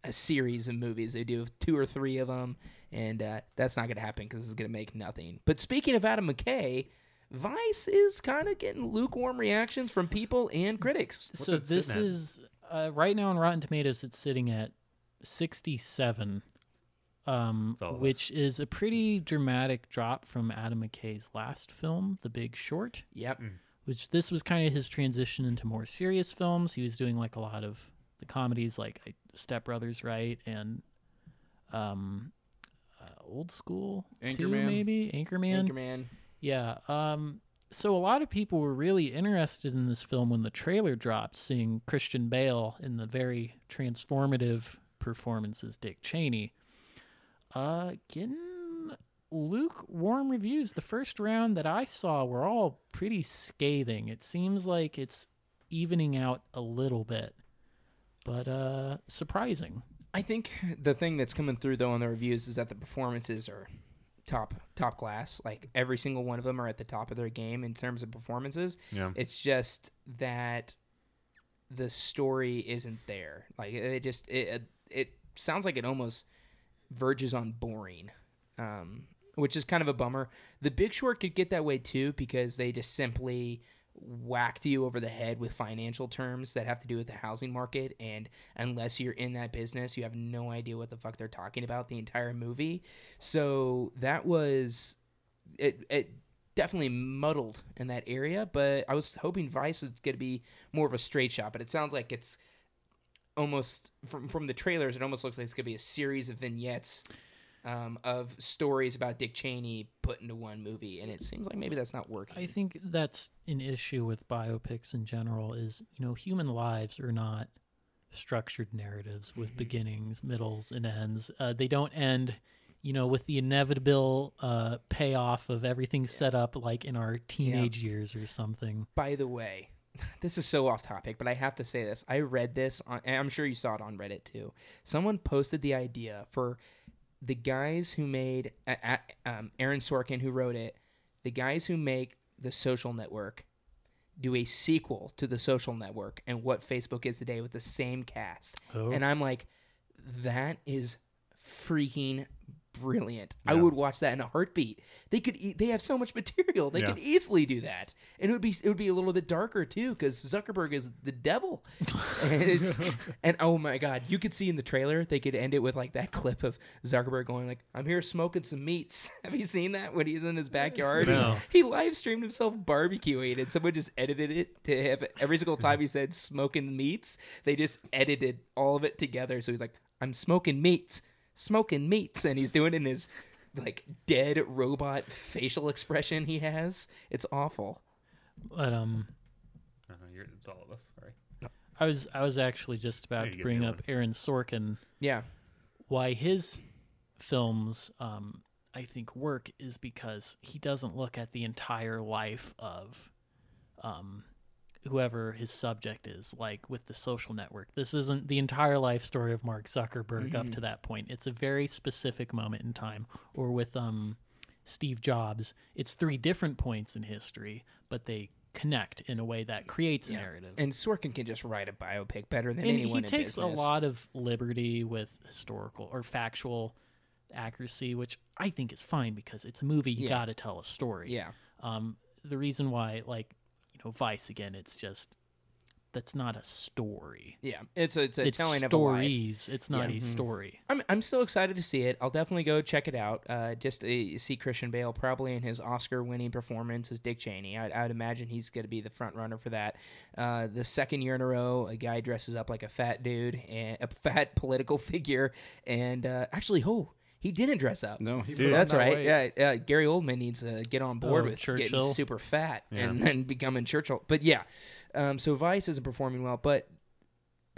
a series of movies. They do two or three of them, and uh, that's not gonna happen because it's gonna make nothing. But speaking of Adam McKay, Vice is kind of getting lukewarm reactions from people and critics.
What's
so this is uh, right now on Rotten Tomatoes. It's sitting at sixty-seven, um,
That's all
which is a pretty dramatic drop from Adam McKay's last film, The Big Short.
Yep.
Which this was kind of his transition into more serious films. He was doing like a lot of the comedies, like Step Brothers, right, and um, uh, Old School, too,
Anchorman.
maybe Anchorman.
Anchorman.
Yeah. Um, so a lot of people were really interested in this film when the trailer dropped, seeing Christian Bale in the very transformative performance as Dick Cheney. Uh, getting lukewarm reviews. The first round that I saw were all pretty scathing. It seems like it's evening out a little bit, but uh, surprising.
I think the thing that's coming through though on the reviews is that the performances are top top class. Like every single one of them are at the top of their game in terms of performances.
Yeah.
It's just that the story isn't there. Like it just it it sounds like it almost verges on boring. Um which is kind of a bummer. The Big Short could get that way too because they just simply whacked you over the head with financial terms that have to do with the housing market and unless you're in that business you have no idea what the fuck they're talking about the entire movie. So that was it it definitely muddled in that area but i was hoping vice was going to be more of a straight shot but it sounds like it's almost from from the trailers it almost looks like it's going to be a series of vignettes um, of stories about Dick Cheney put into one movie, and it seems like maybe that's not working.
I think that's an issue with biopics in general is, you know, human lives are not structured narratives with
Mhm.
beginnings, middles, and ends. Uh, they don't end, you know, with the inevitable uh, payoff of everything set up like in our teenage years or something.
By the way, *laughs* this is so off topic, but I have to say this. I read this on, and I'm sure you saw it on Reddit too. Someone posted the idea for the guys who made uh, um, Aaron Sorkin, who wrote it, the guys who make the Social Network, do a sequel to the Social Network and what Facebook is today with the same cast.
Oh.
And I'm like, that is freaking brilliant. I would watch that in a heartbeat. They could e- they have so much material. They
Yeah.
could easily do that. And it would be it would be a little bit darker too cuz Zuckerberg is the devil. *laughs* and it's and oh my god, you could see in the trailer they could end it with like that clip of Zuckerberg going like, "I'm here smoking some meats." *laughs* have you seen that when he's in his backyard?
No. *laughs*
He live streamed himself barbecuing and someone just edited it to have every single time he said smoking meats, they just edited all of it together. So he's like, I'm smoking meats, smoking meats. And he's doing it in his like dead robot facial expression he has. It's awful.
But um,
No, no, you're, it's all of us. Sorry.
I was I was actually just about to bring up
one.
Aaron Sorkin.
Yeah.
Why his films um, I think work is because he doesn't look at the entire life of um, whoever his subject is. Like with the Social Network, this isn't the entire life story of Mark Zuckerberg up to that point. It's a very specific moment in time. Or with um, Steve Jobs, it's three different points in history, but they connect in a way that creates
Yeah.
narrative.
And Sorkin can just write a biopic better than
and
anyone
he takes a lot of liberty with historical or factual accuracy, which I think is fine because it's a movie. You
Yeah.
got to tell a story.
Yeah.
Um, the reason why, like, know, Vice again, it's just that's not a story.
Yeah. It's a, it's a
it's
telling of a
stories. It's not
Yeah.
a story.
I'm I'm still excited to see it. I'll definitely go check it out. Uh, just to see Christian Bale probably in his Oscar-winning performance as Dick Cheney. I, I'd imagine he's going to be the front runner for that. Uh, the second year in a row, a guy dresses up like a fat dude and a fat *laughs* political figure, and uh, actually, oh, he didn't dress up.
No, he
Dude,
put
That's
that
right.
weight.
Yeah, uh, Gary Oldman needs to get on board
Oh,
with getting super fat
Yeah.
and then becoming Churchill. But yeah, um, so Vice isn't performing well, but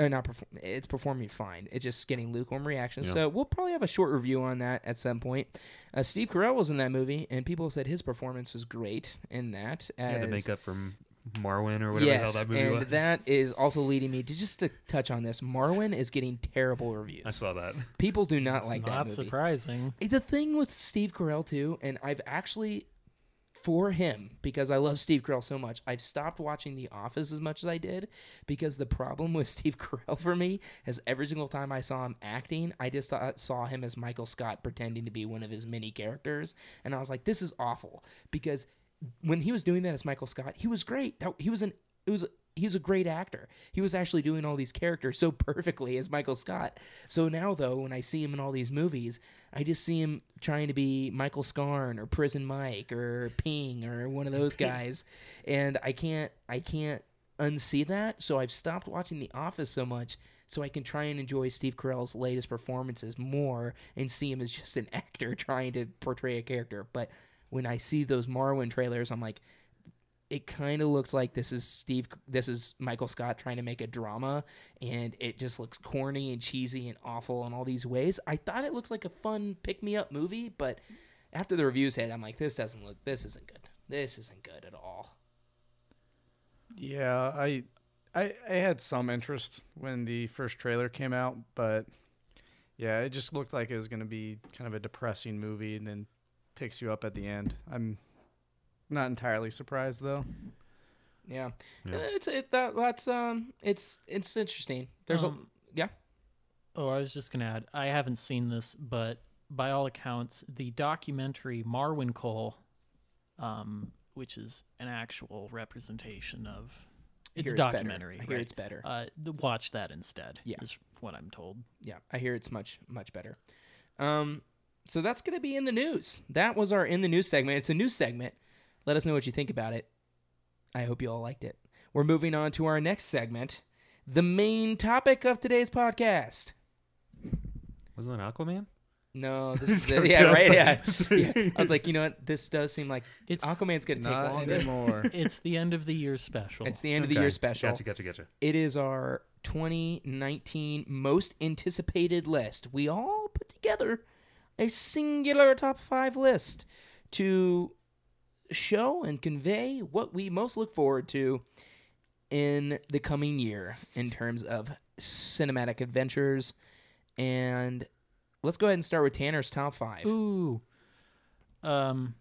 or not perform. It's performing fine. It's just getting lukewarm reactions.
Yeah.
So we'll probably have a short review on that at some point. Uh, Steve Carell was in that movie, and people said his performance was great in that.
As, he
had
to make up from Marwen or whatever
yes,
the hell that movie
and
was.
that is also leading me to just to touch on this. Marwen is getting terrible reviews.
I saw that.
People do not
It's
like
not
that movie.
surprising.
Eh, the thing with Steve Carell too, and I've actually for him because I love Steve Carell so much. I've stopped watching The Office as much as I did because the problem *laughs* with Steve Carell for me is every single time I saw him acting, I just thought, saw him as Michael Scott pretending to be one of his many characters, and I was like, this is awful because when he was doing that as Michael Scott, he was great. That he was an it was he was a great actor. He was actually doing all these characters so *laughs* perfectly as Michael Scott. So now though, when I see him in all these movies, I just see him trying to be Michael Scarn or Prison Mike or Ping or one of those *laughs* guys, and I can't I can't unsee that. So I've stopped watching The Office so much so I can try and enjoy Steve Carell's latest performances more and see him as just an *laughs* actor trying to portray a character. But when I see those Marwen trailers, I'm like, it kind of looks like this is Steve, this is Michael Scott trying to make a drama, and it just looks corny and cheesy and awful in all these ways. I thought it looked like a fun pick me up movie, but after the reviews hit, I'm like, this doesn't look, this isn't good. This isn't good at all.
Yeah, I, I I had some interest when the first trailer came out, but yeah, it just looked like it was going to be kind of a depressing movie, and then picks you up at the end. I'm not entirely surprised though.
Yeah,
Yeah.
Uh, it's it, that that's um, it's it's interesting. There's
Um,
a yeah.
Oh, I was just gonna add. I haven't seen this, but by all accounts, the documentary Marwencol, um, which is an actual representation of
I
it's
hear better.
documentary.
I hear
right?
it's better.
Uh, watch that instead.
Yeah.
is what I'm told.
Yeah, I hear it's much much better. Um, so that's gonna be in the news. That was our in the news segment. It's a news segment. Let us know what you think about it. I hope you all liked it. We're moving on to our next segment, the main topic of today's podcast.
Wasn't that Aquaman?
No, *laughs* this is
Just
it. yeah, right.
I
Yeah.
was *laughs* like-
yeah. I was like, you know what? This does seem like
It's
Aquaman's gonna take
Not
longer.
anymore. *laughs*
it's the end of the year special.
It's the end of the year special.
Gotcha, gotcha, gotcha.
It is our 2019 most anticipated list. We all put together a singular top five list to show and convey what we most look forward to in the coming year in terms of cinematic adventures. And let's go ahead and start with Tanner's top five.
Ooh. Um.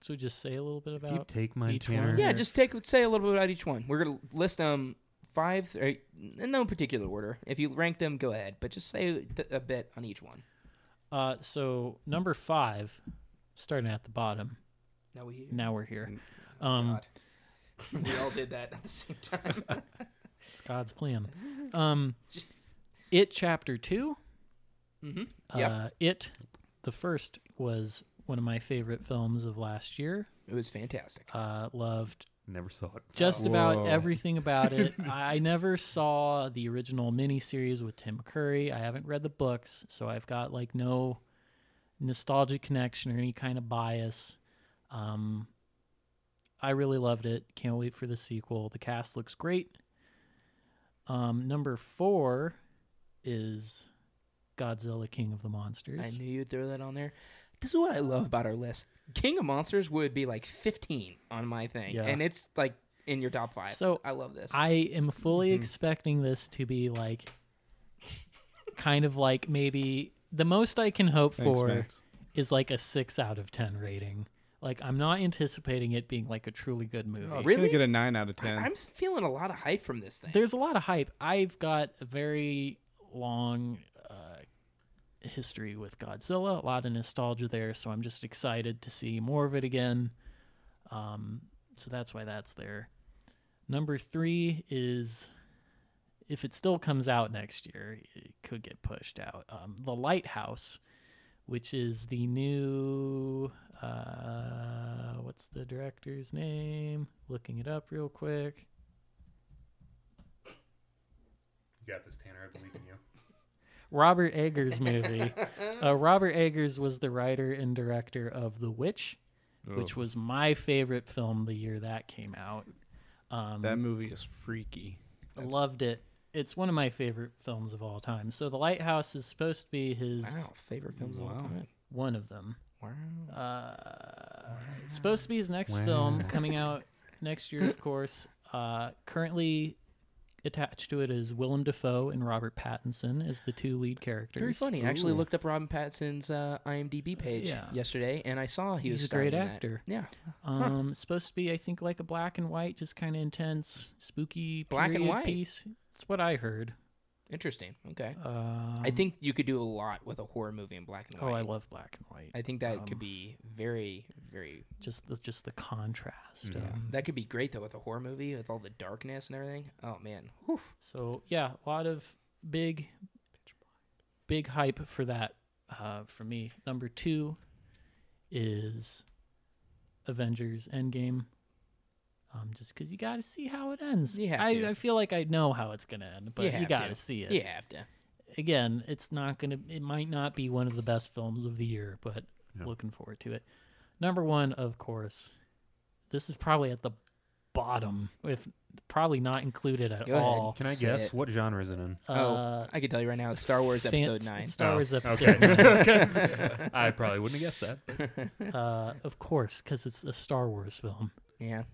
So just say a little bit
If you
about.
take my
each
Tanner,
one?
Yeah, just take say a little bit about each one. We're gonna list them five or, in no particular order. If you rank them, go ahead, but just say a bit on each one.
Uh. So number five, starting at the bottom.
Now we here.
Now we're here.
Oh,
Um.
God. *laughs* we all did that at the same time. *laughs*
It's God's plan. *laughs* Um. It chapter two.
mm-hmm.
Uh,
Yeah.
It, the first was one of my favorite films of last year.
It was fantastic.
Uh, loved
never saw it.
just
Whoa.
about everything about it. *laughs* I never saw the original miniseries with Tim Curry. I haven't read the books, so I've got like no nostalgic connection or any kind of bias. Um, I really loved it. Can't wait for the sequel. The cast looks great. Um, number four is Godzilla King of the Monsters.
I knew you'd throw that on there. This is what I love about our list. King of Monsters would be like 15 on my thing,
Yeah.
and it's like in your top five.
So,
I love this.
I am fully
Mhm.
expecting this to be like kind of like maybe the most I can hope
Thanks,
for
Max.
is like a six out of ten rating. Like I'm not anticipating it being like a truly good movie.
Oh, it's
Really?
gonna get a nine out of ten.
I'm feeling a lot of hype from this thing.
There's a lot of hype. I've got a very long history with Godzilla, a lot of nostalgia there, so I'm just excited to see more of it again. Um, so that's why that's there. Number three is if it still comes out next year, it could get pushed out. Um, the Lighthouse, which is the new. Uh, what's the director's name? Looking it up real quick.
You got this, Tanner. I believe in you.
Robert Eggers movie. *laughs* uh, Robert Eggers was the writer and director of The Witch, which
Oh,
was my favorite film the year that came out. Um,
that movie is freaky.
I loved it. It's one of my favorite films of all time. So The Lighthouse is supposed to be his
wow, favorite films of all time.
one of them.
Wow.
Uh, it's supposed to be his next film coming *laughs* out next year, of course. Uh, currently attached to it is Willem Dafoe and Robert Pattinson as the two lead characters.
Very funny. I actually looked up Robin Pattinson's uh, IMDb page
Yeah.
yesterday, and I saw he was
a great
starring in that.
actor.
Yeah,
Um, it's supposed to be, I think, like a black and white, just kind of intense, spooky
Black and white?
piece. That's what I heard.
Interesting. Okay,
Um,
I think you could do a lot with a horror movie in black and white. Oh.
I love black and white.
I think that
um,
could be very, very.
just the just the contrast.
Yeah.
um,
That could be great though with a horror movie with all the darkness and everything. Oh man, Whew.
So yeah, a lot of big, big hype for that. Uh, for me, number two is Avengers Endgame. Um, just because you got to see how it ends.
You have
I,
to.
I feel like I know how it's gonna end, but
You
you, got
to.
see it.
you have to.
Again, it's not gonna. It might not be one of the best films of the year, but
Yeah.
looking forward to it. Number one, of course. This is probably at the bottom, if probably not included at
Go ahead.
all.
Can I
Say
guess
it.
what genre is it in?
oh,
Uh,
I can tell you right now, it's Star Wars Episode Nine.
Star
Oh,
Wars
okay.
episode. nine. *laughs* *laughs*
I probably wouldn't have guessed that.
uh, of course, because it's a Star Wars film,
Yeah,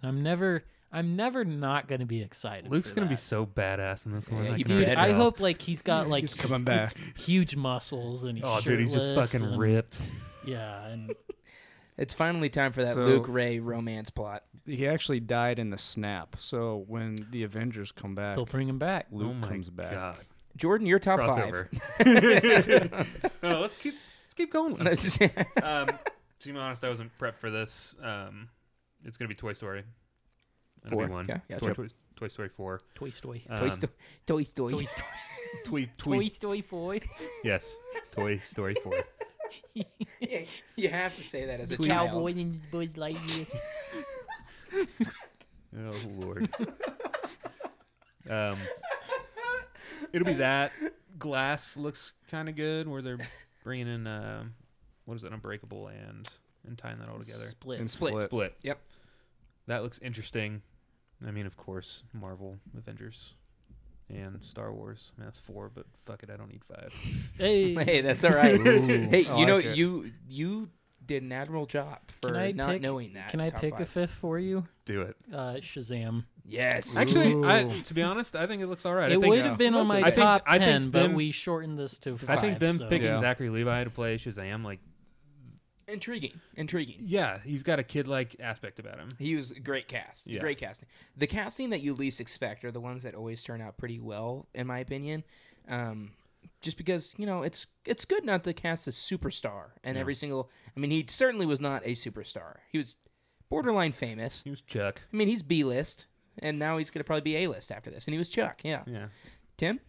and I'm never, I'm never not going to be excited.
Luke's
for
gonna be so badass in this one.
Yeah,
I
you
dude. I
tell.
hope like he's got *laughs* like
He's coming back. *laughs*
huge muscles and he's
Oh, dude, he's just fucking
and-
ripped. *laughs*
Yeah, and
it's finally time for that
So-
Luke Rey romance plot.
He actually died in the snap. So when the Avengers come back,
they'll bring him back.
Luke
oh
comes back.
god.
Jordan, your top
Crossover. no, no, let's keep let's keep going.
five.
um, to be honest, I wasn't prepped for this. Um, it's gonna be Toy Story. That'll
Four,
be one.
yeah, yeah,
Toy,
sure.
Toy, Toy Story four.
Toy Story.
Toy,
Um,
Toy Story.
Toy *laughs* Story.
Toy,
Toy Story Four.
yes, Toy Story four. *laughs*
you have to say that as a
The
child.
Cowboy and Buzz Lightyear. *laughs*
Oh lord. um, it'll be that. Glass looks kind of good. Where they're bringing in uh, what is it, Unbreakable and and tying that all together.
Split.
And
Split.
split.
Split.
Yep.
That looks interesting. I mean, of course, Marvel, Avengers, and Star Wars. I mean, that's four, but fuck it, I don't need five. *laughs*
Hey.
Hey, that's all right. *laughs*
Ooh,
hey,
I
you know
like
you you did an admirable job for
Can I
not
pick-
knowing that.
Can I
top
pick a fifth for you?
Do it.
Uh, Shazam.
Yes.
Actually, I, to be honest, I think it looks all right. I
it
think,
would
yeah.
have been on my
I think-
top
I think
ten, but we shortened this to
I think them
so-
picking
Yeah.
Zachary Levi to play Shazam, like,
intriguing. Intriguing.
yeah, he's got a kid-like aspect about him.
He was great cast.
Yeah.
Great casting. The casting that you least expect are the ones that always turn out pretty well, in my opinion. Um, just because you know it's it's good not to cast a superstar and
Yeah.
every single. I mean, he certainly was not a superstar. He was borderline famous.
He was Chuck.
I mean, he's B list, and now he's gonna probably be A list after this. And he was Chuck. Yeah.
Yeah,
Tim.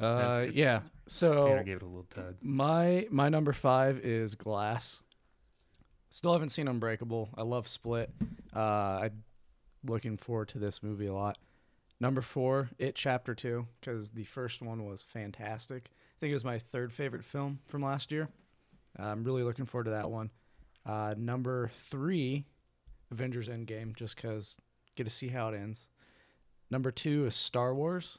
Uh, yeah. So
Tanner gave it a little tug.
My my number five is Glass. Still haven't seen Unbreakable. I love Split. Uh, I'm looking forward to this movie a lot. Number four, It Chapter Two, because the first one was fantastic. I think it was my third favorite film from last year. I'm really looking forward to that one. Uh, number three, Avengers Endgame, just because get to see how it ends. Number two is Star Wars.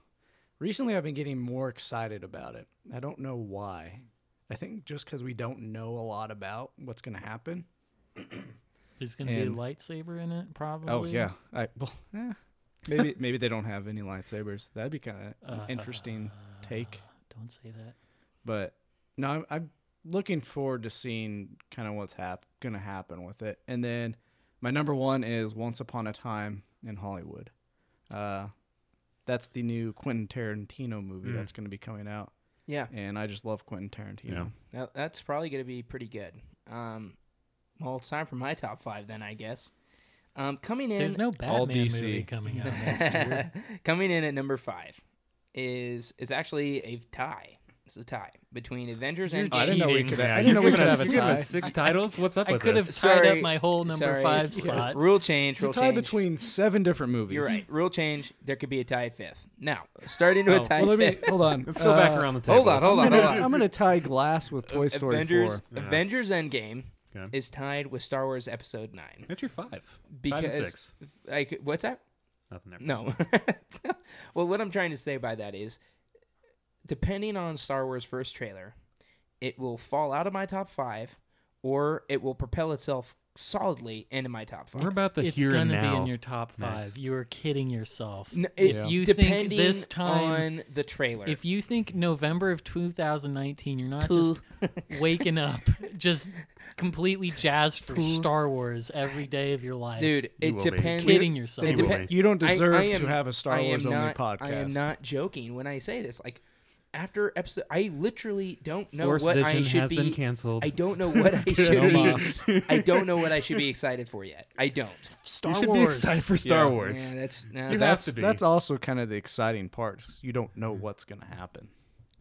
Recently, I've been getting more excited about it. I don't know why. I think just because we don't know a lot about what's going to happen. *clears throat*
There's gonna be a lightsaber in it, probably.
Oh yeah, I well, *laughs* eh, maybe maybe they don't have any lightsabers. That'd be kind of
Uh,
interesting take.
Don't say that.
But no, I'm, I'm looking forward to seeing kind of what's hap- going to happen with it. And then my number one is Once Upon a Time in Hollywood. Uh, that's the new Quentin Tarantino movie
Mm.
that's going to be coming out,
Yeah,
and I just love Quentin Tarantino.
Yeah.
that, that's probably going to be pretty good. Um, well, it's time for my top five then, I guess. Um, coming in,
There's no
all
Batman
DC.
movie coming out *laughs* next year.
coming in at number five is is actually a tie. It's a tie between Avengers and
Oh, I didn't know we
Cheating.
could.
Yeah,
I didn't know we
you're
could
giving
have a
us- you're giving
tie.
Six titles? What's up
I
with
could have tied
Sorry,
up my whole number
sorry.
five
Yeah.
spot.
Rule change.
It's a
Rule
tie
change.
between seven different movies.
You're right. Rule change. There could be a tie fifth. Now, starting to
Oh,
a tie
well, let me
fifth.
hold on. *laughs*
Let's go back
Uh,
around the table.
Hold on, hold
I'm
on,
gonna,
hold on.
I'm gonna tie Glass with Toy Story
Avengers
4.
Yeah.
Avengers Endgame
Okay.
is tied with Star Wars Episode Nine.
That's your five. five
Because
and six.
like what's that?
Nothing there.
No. *laughs* well, what I'm trying to say by that is, depending on Star Wars first trailer, it will fall out of my top five, or it will propel itself solidly into my top 5
We're about the
it's
here
gonna
and now.
be in your top five.
next.
You are kidding yourself.
N-
if
it-
you think
depending
this time,
on the trailer,
if you think November of 2019, you're not
Two.
just *laughs* waking up, just completely jazzed for
Two.
Star Wars every day of your life.
dude,
You
it
will be.
depends.
kidding yourself.
It
You will
depen-
be.
You don't
I-
deserve
I am-
to have a Star
I am
Wars only
not-
podcast.
I am not joking when I say this. Like after episode, I literally don't know
Force
what
Vision
I should
has
be.
been canceled.
I don't know what *laughs* I should be. *laughs* I don't know what I should be excited for yet. I don't.
Star
you should
Wars.
be excited for Star
Yeah.
Wars.
Yeah, that's no,
You
that-
have to be.
that's also kind of the exciting part. You don't know what's gonna happen.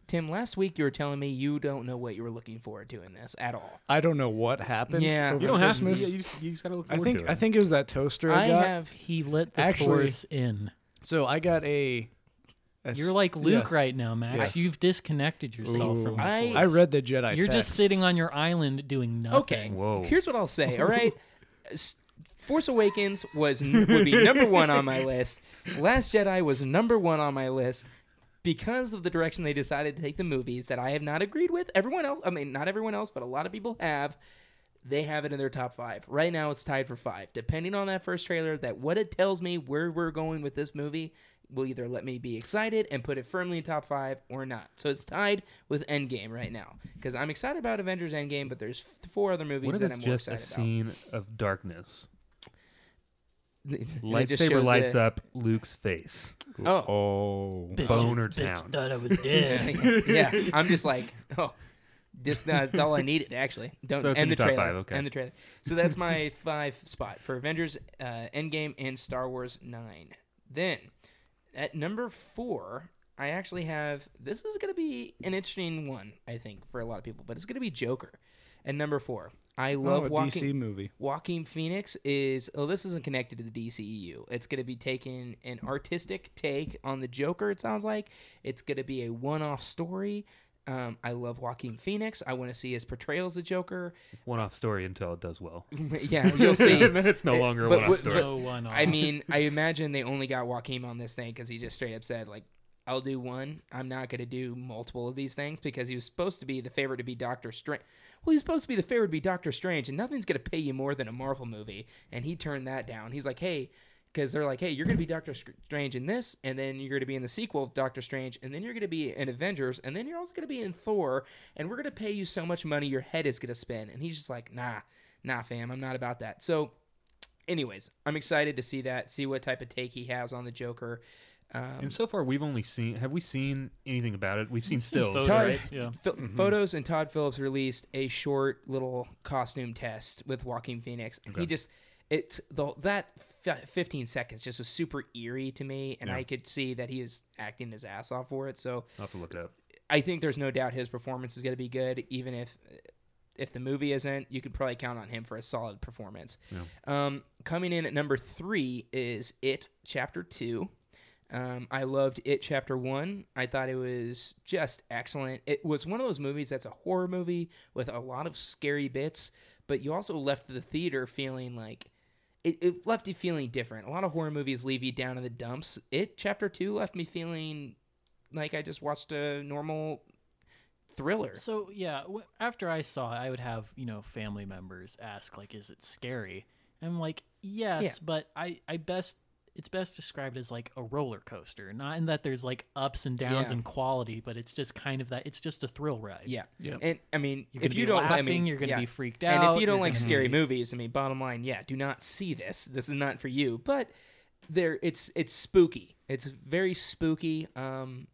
Tim. Last week you were telling me you don't know what you were looking forward to in this at all.
I don't know what happened.
Yeah.
over
You don't have to.
Christmas.
You just, you just gotta look
I
forward
think
to it.
I think it was that toaster I,
I
got.
have.
He let the
Actually-
Force in.
So I got a. a
You're like Luke
yes.
right now, Max.
Yes.
You've disconnected yourself
Ooh.
from the
I-
I read the Jedi.
You're just sitting on your island doing nothing.
Okay.
Whoa.
Here's what I'll say. All right. *laughs* Force Awakens was would be number one on my list. Last Jedi was number one on my list because of the direction they decided to take the movies that I have not agreed with. Everyone else, I mean, not everyone else, but a lot of people have. They have it in their top five. Right now, it's tied for five. Depending on that first trailer, that what it tells me where we're going with this movie will either let me be excited and put it firmly in top five or not. So it's tied with Endgame right now because I'm excited about Avengers Endgame, but there's four other movies
What if
that
it's
I'm more
just a
excited about.
scene of darkness?
And *laughs* it just
Lightsaber lights
the-
up Luke's face.
Oh,
Oh.
Bitch,
Boner
bitch
town.
thought I was *laughs* dead. *laughs*
yeah. I'm just like, oh, just uh, that's all I needed actually. Don't
So
end the trailer.
five, okay.
End the trailer. So that's my five spot for Avengers, uh, Endgame, and Star Wars Nine. Then at number four, I actually have. This is going to be an interesting one, I think, for a lot of people, but it's going to be Joker. At number four, I oh, love
oh, a
walking.
DC movie.
Joaquin Phoenix is oh this isn't connected to the DCEU. It's going to be taking an artistic take on the Joker. It sounds like it's going to be a one-off story. Um, I love Joaquin Phoenix. I want to see his portrayal as the Joker.
One-off story until it does well. *laughs*
yeah, you'll see. *laughs*
and then it's no longer a
but-
one-off
but-
story.
No one
I mean, I imagine they only got Joaquin on this thing because he just straight up said like, "I'll do one. I'm not going to do multiple of these things because he was supposed to be the favorite to be Doctor Strange. Well, he's supposed to be the favorite to be Doctor Strange, and nothing's going to pay you more than a Marvel movie. And he turned that down. He's like, "Hey." Because they're like, hey, you're going to be Doctor Strange in this, and then you're going to be in the sequel of Doctor Strange, and then you're going to be in Avengers, and then you're also going to be in Thor, and we're going to pay you so much money your head is going to spin. And he's just like, nah, nah, fam, I'm not about that. So anyways, I'm excited to see that, see what type of take he has on the Joker. Um,
and so far, we've only seen. Have we seen anything about it? We've seen stills.
photos,
Todd-
right? Yeah.
pho- Photos and Todd Phillips released a short little costume test with Joaquin Phoenix. and He just it the that f- 15 seconds just was super eerie to me, and
Yeah.
I could see that he was acting his ass off for it. So
I'll have to look it up.
I think there's no doubt his performance is going to be good, even if if the movie isn't. You could probably count on him for a solid performance.
Yeah.
Um, coming in at number three is It Chapter Two. Um, I loved It Chapter One. I thought it was just excellent. It was one of those movies that's a horror movie with a lot of scary bits, but you also left the theater feeling like it, it left you feeling different. A lot of horror movies leave you down in the dumps. It chapter two left me feeling like I just watched a normal thriller.
So yeah, w- after I saw it, I would have you know family members ask like, "Is it scary?" And I'm like, "Yes,"
Yeah.
but I I best it's best described as like a roller coaster, not in that there's like ups and downs
Yeah.
in quality, but it's just kind of that. It's just a thrill ride.
Yeah,
Yep.
and I mean,
You're
if
gonna
you
be
don't,
laughing,
I mean,
you're gonna
yeah.
be freaked out.
And if you don't
you're
like
gonna
scary
be-
movies, I mean, bottom line, yeah, do not see this. This is not for you. But there, it's it's spooky. It's very spooky. Um,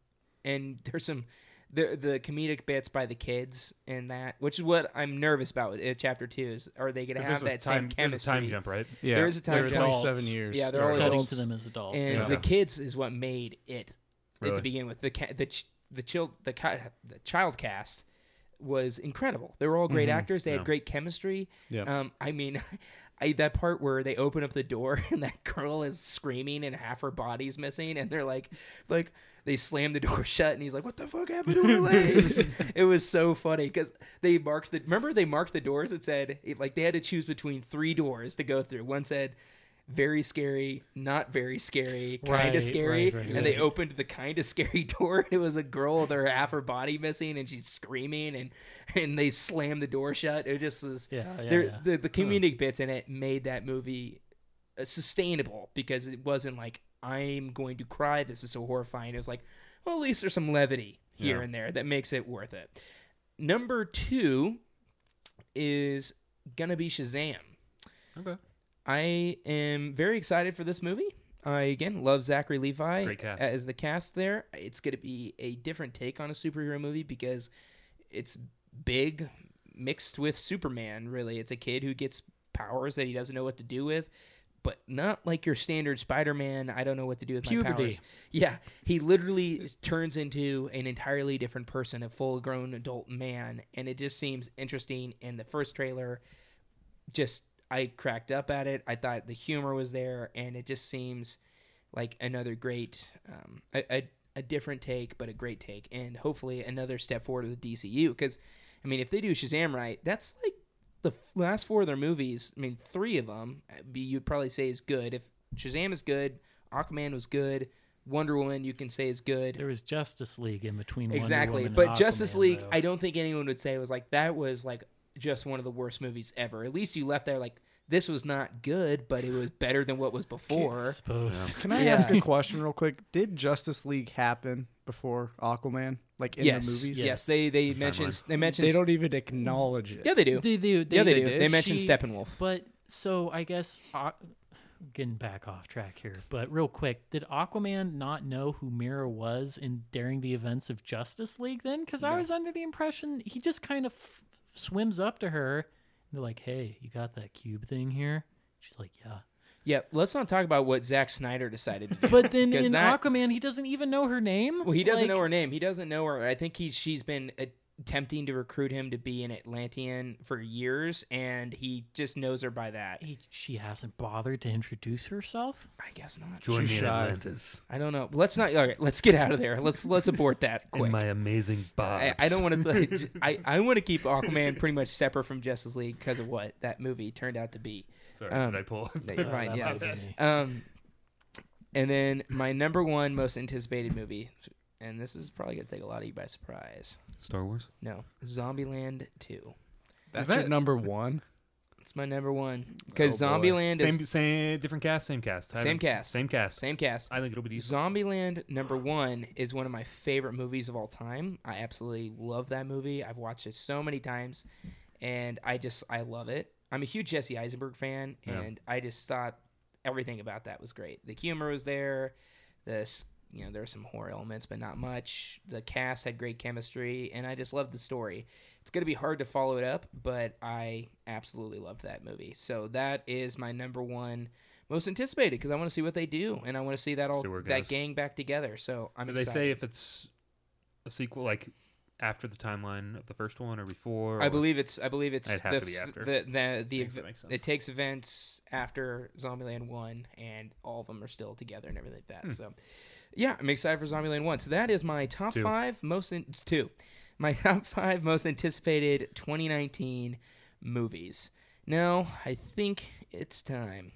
and there's some the the comedic bits by the kids in that, which is what I'm nervous about with uh, chapter two. Is are they going to have that
a time,
same
there's a time jump, right?
Yeah,
There is a time
They're
jump.
27 years.
Yeah, they're
It's
all
cutting
adults.
to them as adults.
And
Yeah.
the kids is what made it
Really?
to begin with. The ca- the ch- the child the, ca- the child cast was incredible. They were all great
Mhm.
actors. They
Yeah.
had great chemistry.
Yeah.
Um, I mean, *laughs* I that part where they open up the door *laughs* and that girl is screaming and half her body's missing, and they're like, like they slammed the door *laughs* shut, and he's like, "What the fuck happened to *laughs* her legs?" it was so funny because they marked the. Remember they marked the doors. It said it, like they had to choose between three doors to go through. One said. Very scary, not very scary, kind
Right,
of scary,
right, right,
and they opened the kind of scary *laughs* door. And it was a girl with her half her body missing, and she's screaming, and and they slammed the door shut. It just was
Yeah, yeah,
there,
yeah.
the the comedic bits in it made that movie uh, sustainable because it wasn't like I'm going to cry. This is so horrifying. It was like, well, at least there's some levity here
Yeah.
and there that makes it worth it. Number two is gonna be Shazam.
Okay.
I am very excited for this movie. I again love Zachary Levi as the cast there. It's going to be a different take on a superhero movie because it's big mixed with Superman. Really, it's a kid who gets powers that he doesn't know what to do with, but not like your standard Spider-Man. I don't know what to do with my powers. Yeah, he literally turns into an entirely different person, a full-grown adult man, and it just seems interesting. In the first trailer, just I cracked up at it. I thought the humor was there, and it just seems like another great, um, a, a, a different take, but a great take, and hopefully another step forward with DCU. Because, I mean, if they do Shazam right, that's like the last four of their movies. I mean, three of them uh, you'd probably say is good. If Shazam is good, Aquaman was good, Wonder Woman you can say is good.
There was Justice League in between.
Exactly, but
and
Justice League,
though.
I don't think anyone would say was like that was like just one of the worst movies ever. At least you left there like this was not good, but it was better than what was *laughs* before.
suppose.
Can I
Yeah.
ask a *laughs* question real quick? Did Justice League happen before Aquaman? Like in
yes,
the movies?
yes,
Yes.
they they
The
mentioned
timeline.
they mentioned
They don't even acknowledge it.
yeah they do
They, they, they,
yeah they,
they
do
did?
they mentioned
She-
Steppenwolf.
But so I guess uh, getting back off track here, but real quick, did Aquaman not know who Mera was in during the events of Justice League? Then, because I was under the impression he just kind of f- swims up to her. They're like, "Hey, you got that cube thing here?" She's like, "Yeah."
Yeah, let's not talk about what Zack Snyder decided to do.
But then *laughs* in
that-
Aquaman, he doesn't even know her name.
well, he doesn't
Like,
know her name. He doesn't know her. I think he's she's been uh, attempting to recruit him to be an Atlantean for years, and he just knows her by that.
He, she hasn't bothered to introduce herself.
I guess not.
Join me in. Atlantis
I don't know. Let's not. All right, let's get out of there. Let's let's abort that *laughs* quick.
in my amazing box.
I, I don't want to. *laughs* I, I want to keep Aquaman pretty much separate from Justice League because of what that movie turned out to be.
Sorry,
um,
did I pull? *laughs*
that you're right, yeah.
might have been me.
Um, and then my number one most anticipated movie, and this is probably gonna take a lot of you by surprise.
Star Wars.
No, Zombieland Two.
That's
Is
your
that-
number one.
It's my number one because
Oh, boy.
Zombieland is
Same, same, different cast, same cast. I
Same cast.
Same cast.
same cast.
I think it'll be decent.
Zombieland number one is one of my favorite movies of all time. I absolutely love that movie. I've watched it so many times, and I just I love it. I'm a huge Jesse Eisenberg fan,
Yeah.
and I just thought everything about that was great. The humor was there. This you know there were some horror elements, but not much. The cast had great chemistry, and I just loved the story. It's gonna be hard to follow it up, but I absolutely loved that movie. So that is my number one most anticipated because I want to see what they do, and I want to see that all
See
that gang back together. So I'm
Did they say if it's a sequel, like after the timeline of the first one or before?
I
or-
believe it's. I believe it's
It'd have
the
to be after.
the the, the
sense.
it takes events after Zombieland one, and all of them are still together and everything like that.
Hmm.
So, yeah, I'm excited for Zombieland one. So that is my top
Two.
five most in, two, my *laughs* top five most anticipated 2019 movies. Now I think it's time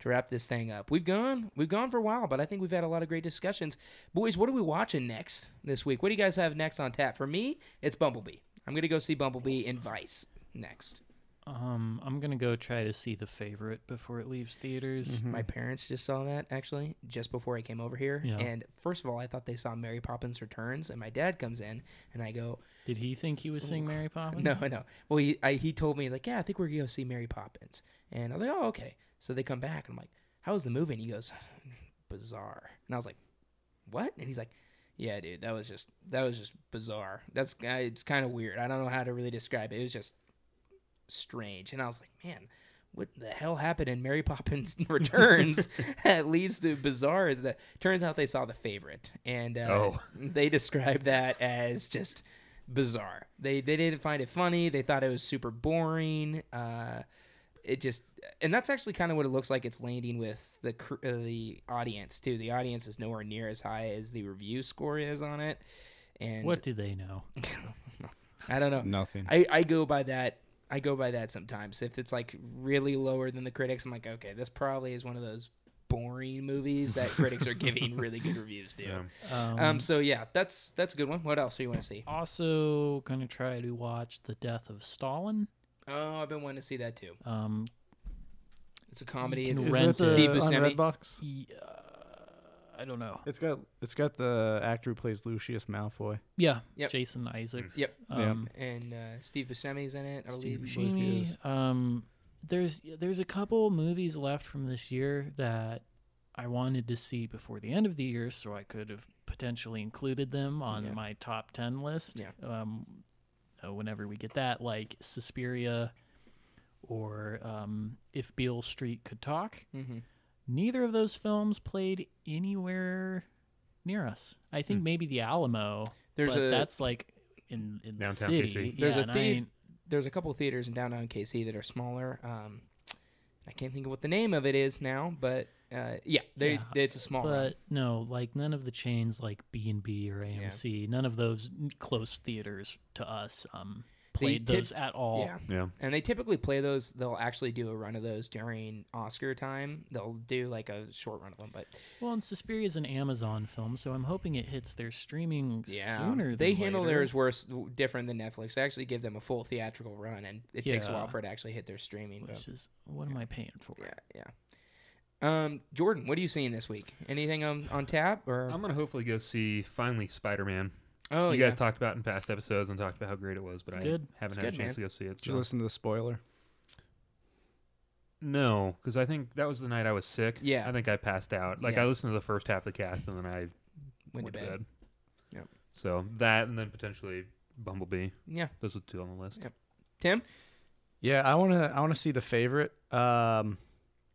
to wrap this thing up. We've gone we've gone for a while, but I think we've had a lot of great discussions. Boys, what are we watching next this week? What do you guys have next on tap? For me, it's Bumblebee. I'm gonna go see Bumblebee in Vice next.
Um, I'm gonna go try to see the favorite before it leaves theaters.
Mhm.
My parents just saw that actually just before I came over here.
Yeah.
And first of all, I thought they saw Mary Poppins Returns, and my dad comes in, and I go,
Did he think he was seeing Mary *laughs* Poppins?
No, I know. Well, he I, he told me like, yeah, I think we're gonna go see Mary Poppins, and I was like, oh, okay. So they come back, and I'm like, how was the movie? And he goes, *sighs* bizarre, and I was like, what? And he's like, yeah, dude, that was just that was just bizarre. That's uh, it's kind of weird. I don't know how to really describe it. It was just strange, and I was like, man. What the hell happened in Mary *laughs* Poppins *laughs* Returns *laughs* that leads to bizarre is that turns out they saw the favorite and uh,
Oh.
they described that as just bizarre. They they didn't find it funny. They thought it was super boring. Uh, it just and that's actually kind of what it looks like. It's landing with the cr- uh, the audience too. The audience is nowhere near as high as the review score is on it. And
What do they know?
I don't know.
Nothing.
I, I go by that. I go by that sometimes. If it's like really lower than the critics, I'm like, okay, this probably is one of those boring movies that critics are giving *laughs* really good reviews to.
Yeah.
Um,
Um, so yeah, that's that's a good one. What else do you want to see?
also gonna try to watch the Death of Stalin.
Oh, I've been wanting to see that too.
Um,
It's a comedy.
can
It's
Is
rent
it the,
Steve
on
Buscemi.
Redbox?
he, uh, I don't know.
It's got it's got the actor who plays Lucius Malfoy.
Yeah,
Yep.
Jason Isaacs.
Yep.
Yeah.
Um,
and uh, Steve Buscemi's in it. I
Steve
believe.
believe
Buscemi. Um, there's there's a couple movies left from this year that I wanted to see before the end of the year, so I could have potentially included them on
Yeah.
my top ten list.
Yeah.
Um, whenever we get that, like Suspiria, or um, If Beale Street Could Talk.
hmm
Neither of those films played anywhere near us. I think
Hmm.
maybe the Alamo.
There's
but
a
that's like in in the city.
KC.
There's
yeah,
a
and I
thea-
ain't-
there's a couple of theaters in downtown KC that are smaller. Um, I can't think of what the name of it is now, but uh, yeah, they,
Yeah,
it's a small.
but
one.
no, like none of the chains like B and B or AMC, none of those close theaters to us um played
tip-
those at all.
Yeah,
Yeah.
and they typically play those. They'll actually do a run of those during Oscar time. They'll do like a short run of them, but
Well, and Suspiria is an Amazon film, so I'm hoping it hits their streaming
yeah,
sooner.
they
than
handle
later.
theirs worse, different than Netflix. They actually give them a full theatrical run, and it takes a while for it to actually hit their streaming. But
which is what am I paying for?
yeah, yeah. Um, Jordan, what are you seeing this week? Anything on on tap or?
I'm gonna hopefully go see finally Spider-Man.
Oh,
you
yeah.
guys talked about it in past episodes and talked about how great it was, but
It's
I
good.
haven't
It's
had
good,
a chance
man.
to go see it.
Did you listen to the spoiler?
No, because I think that was the night I was sick.
Yeah.
I think I passed out. Like
Yeah.
I listened to the first half of the cast and then I
Went
went
to
to
bed.
bed.
Yep.
So that and then potentially Bumblebee.
Yeah.
Those are two on the list.
Yep. Tim?
Yeah, I want to I want to see the favorite um,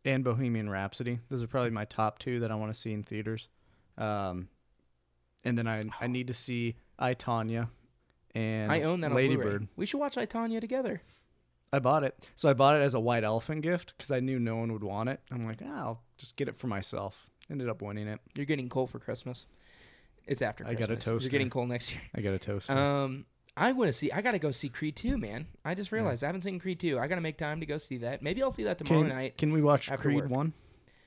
and Bohemian Rhapsody. Those are probably my top two that I want to see in theaters. Um, and then I *sighs* I need to see I Tonya and
I own that on
Lady Bird.
We should watch I Tonya together.
I bought it, so I bought it as a white elephant gift because I knew no one would want it. I'm like, ah, I'll just get it for myself. Ended up winning it.
You're getting coal for Christmas. It's after
I got a toaster.
You're getting coal next year.
I got a toast.
Um, I want to see. I got to go see Creed 2, man. I just realized I haven't seen Creed 2. I got to make time to go see that. Maybe I'll see that tomorrow
can,
night.
can we watch Creed
work.
one,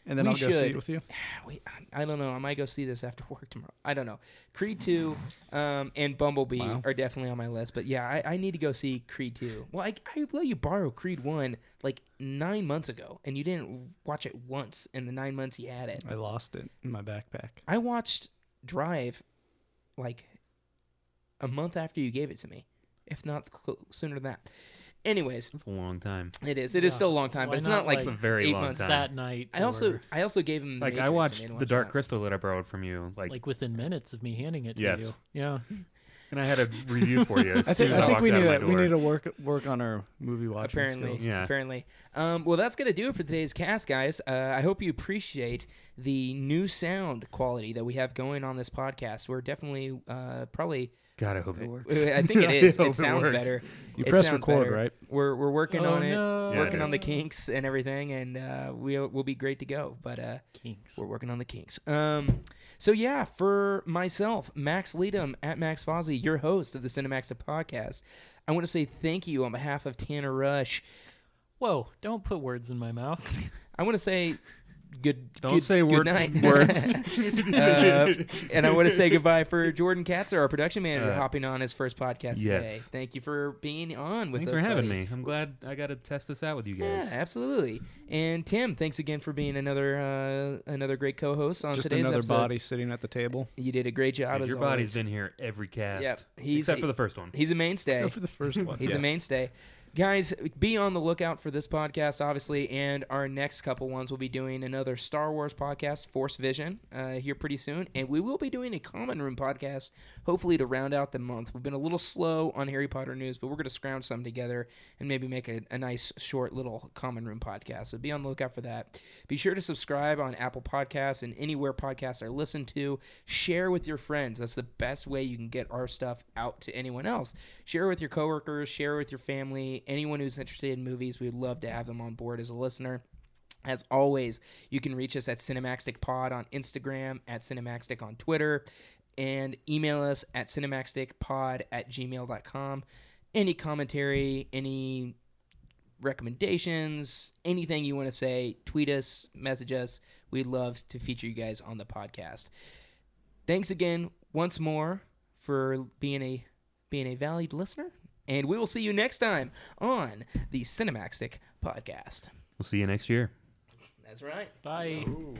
and then
We
I'll go see
should.
it with you? *sighs*
Wait, I don't know. I might go see this after work tomorrow. I don't know. Creed 2 um, and Bumblebee
Wow.
are definitely on my list. But yeah, I, I need to go see Creed 2. Well, I, I let you borrow Creed 1 like nine months ago, and you didn't watch it once in the nine months you had it.
I lost it in my backpack.
I watched Drive like a month after you gave it to me, if not cl- sooner than that. Anyways,
it's a long time.
it is. It is
Yeah.
still a long time,
Why
but it's
not,
not like
It's a very
eight
long
months.
time.
that night.
I also
or,
I also gave him the
Like I
Matrix, and
watched
he
the
watch
Dark
that.
Crystal that I borrowed from you, like,
like within minutes of me handing it to
Yes.
you. Yeah.
and I had a review for you. *laughs* As
I
soon
think
as
I think
walked
we
out
need
of my
to we
door.
need to work work on our movie watching
apparently
skills.
Yeah.
apparently um, well that's gonna do it for today's cast guys uh, i hope you appreciate the new sound quality that we have going on this podcast we're definitely uh, probably
God, *laughs* I hope it works.
i think it
I
is
hope
it
it
sounds
works.
better
You
It
press record,
better.
right?
we're, we're working
oh,
on it
no.
Yeah,
working
dude.
on the kinks and everything and uh, we'll, we'll be great to go but uh,
Kinks.
We're working on the kinks. Um, so yeah, for myself, Max Leadham at Max Fozzie, your host of the Cinemax podcast, I want to say thank you on behalf of Tanner Rush.
Whoa! Don't put words in my mouth. *laughs*
I want to say good.
Don't
good,
say
good
word-
night.
words. *laughs*
Uh, and I want to say goodbye for *laughs* Jordan Katzer, our production manager,
Uh,
hopping on his first podcast today.
yes.
Thank you for being on with
Thanks
us.
for having
buddy.
me. I'm glad I got to test this out with you
Yeah,
guys.
absolutely. And Tim, thanks again for being another uh, another great co-host on
Just
today's
another
episode.
body sitting at the table.
You did a great job.
Dude,
as
your body's
always.
been here every cast.
Yep, he's
except for the first one.
he's a mainstay.
Except for the first one.
He's a mainstay. Guys, be on the lookout for this podcast, obviously, and our next couple ones. We'll be doing another Star Wars podcast, Force Vision, uh, here pretty soon, and we will be doing a Common Room podcast, hopefully to round out the month. We've been a little slow on Harry Potter news, but we're going to scrounge some together and maybe make a, a nice, short little Common Room podcast. So be on the lookout for that. Be sure to subscribe on Apple Podcasts and anywhere podcasts are listened to. Share with your friends. That's the best way you can get our stuff out to anyone else. Share with your coworkers, share with your family, anyone who's interested in movies. We'd love to have them on board as a listener. As always, you can reach us at Cinemaxtic Pod on Instagram, at Cinemaxtic on Twitter, and email us at cinemaxticpod at gmail.com. Any commentary, any recommendations, anything you want to say, tweet us, message us. We'd love to feature you guys on the podcast. Thanks again once more for being a being a valued listener, and we will see you next time on the Cinemaxtic podcast.
We'll see you next year.
That's right.
Bye.
Ooh.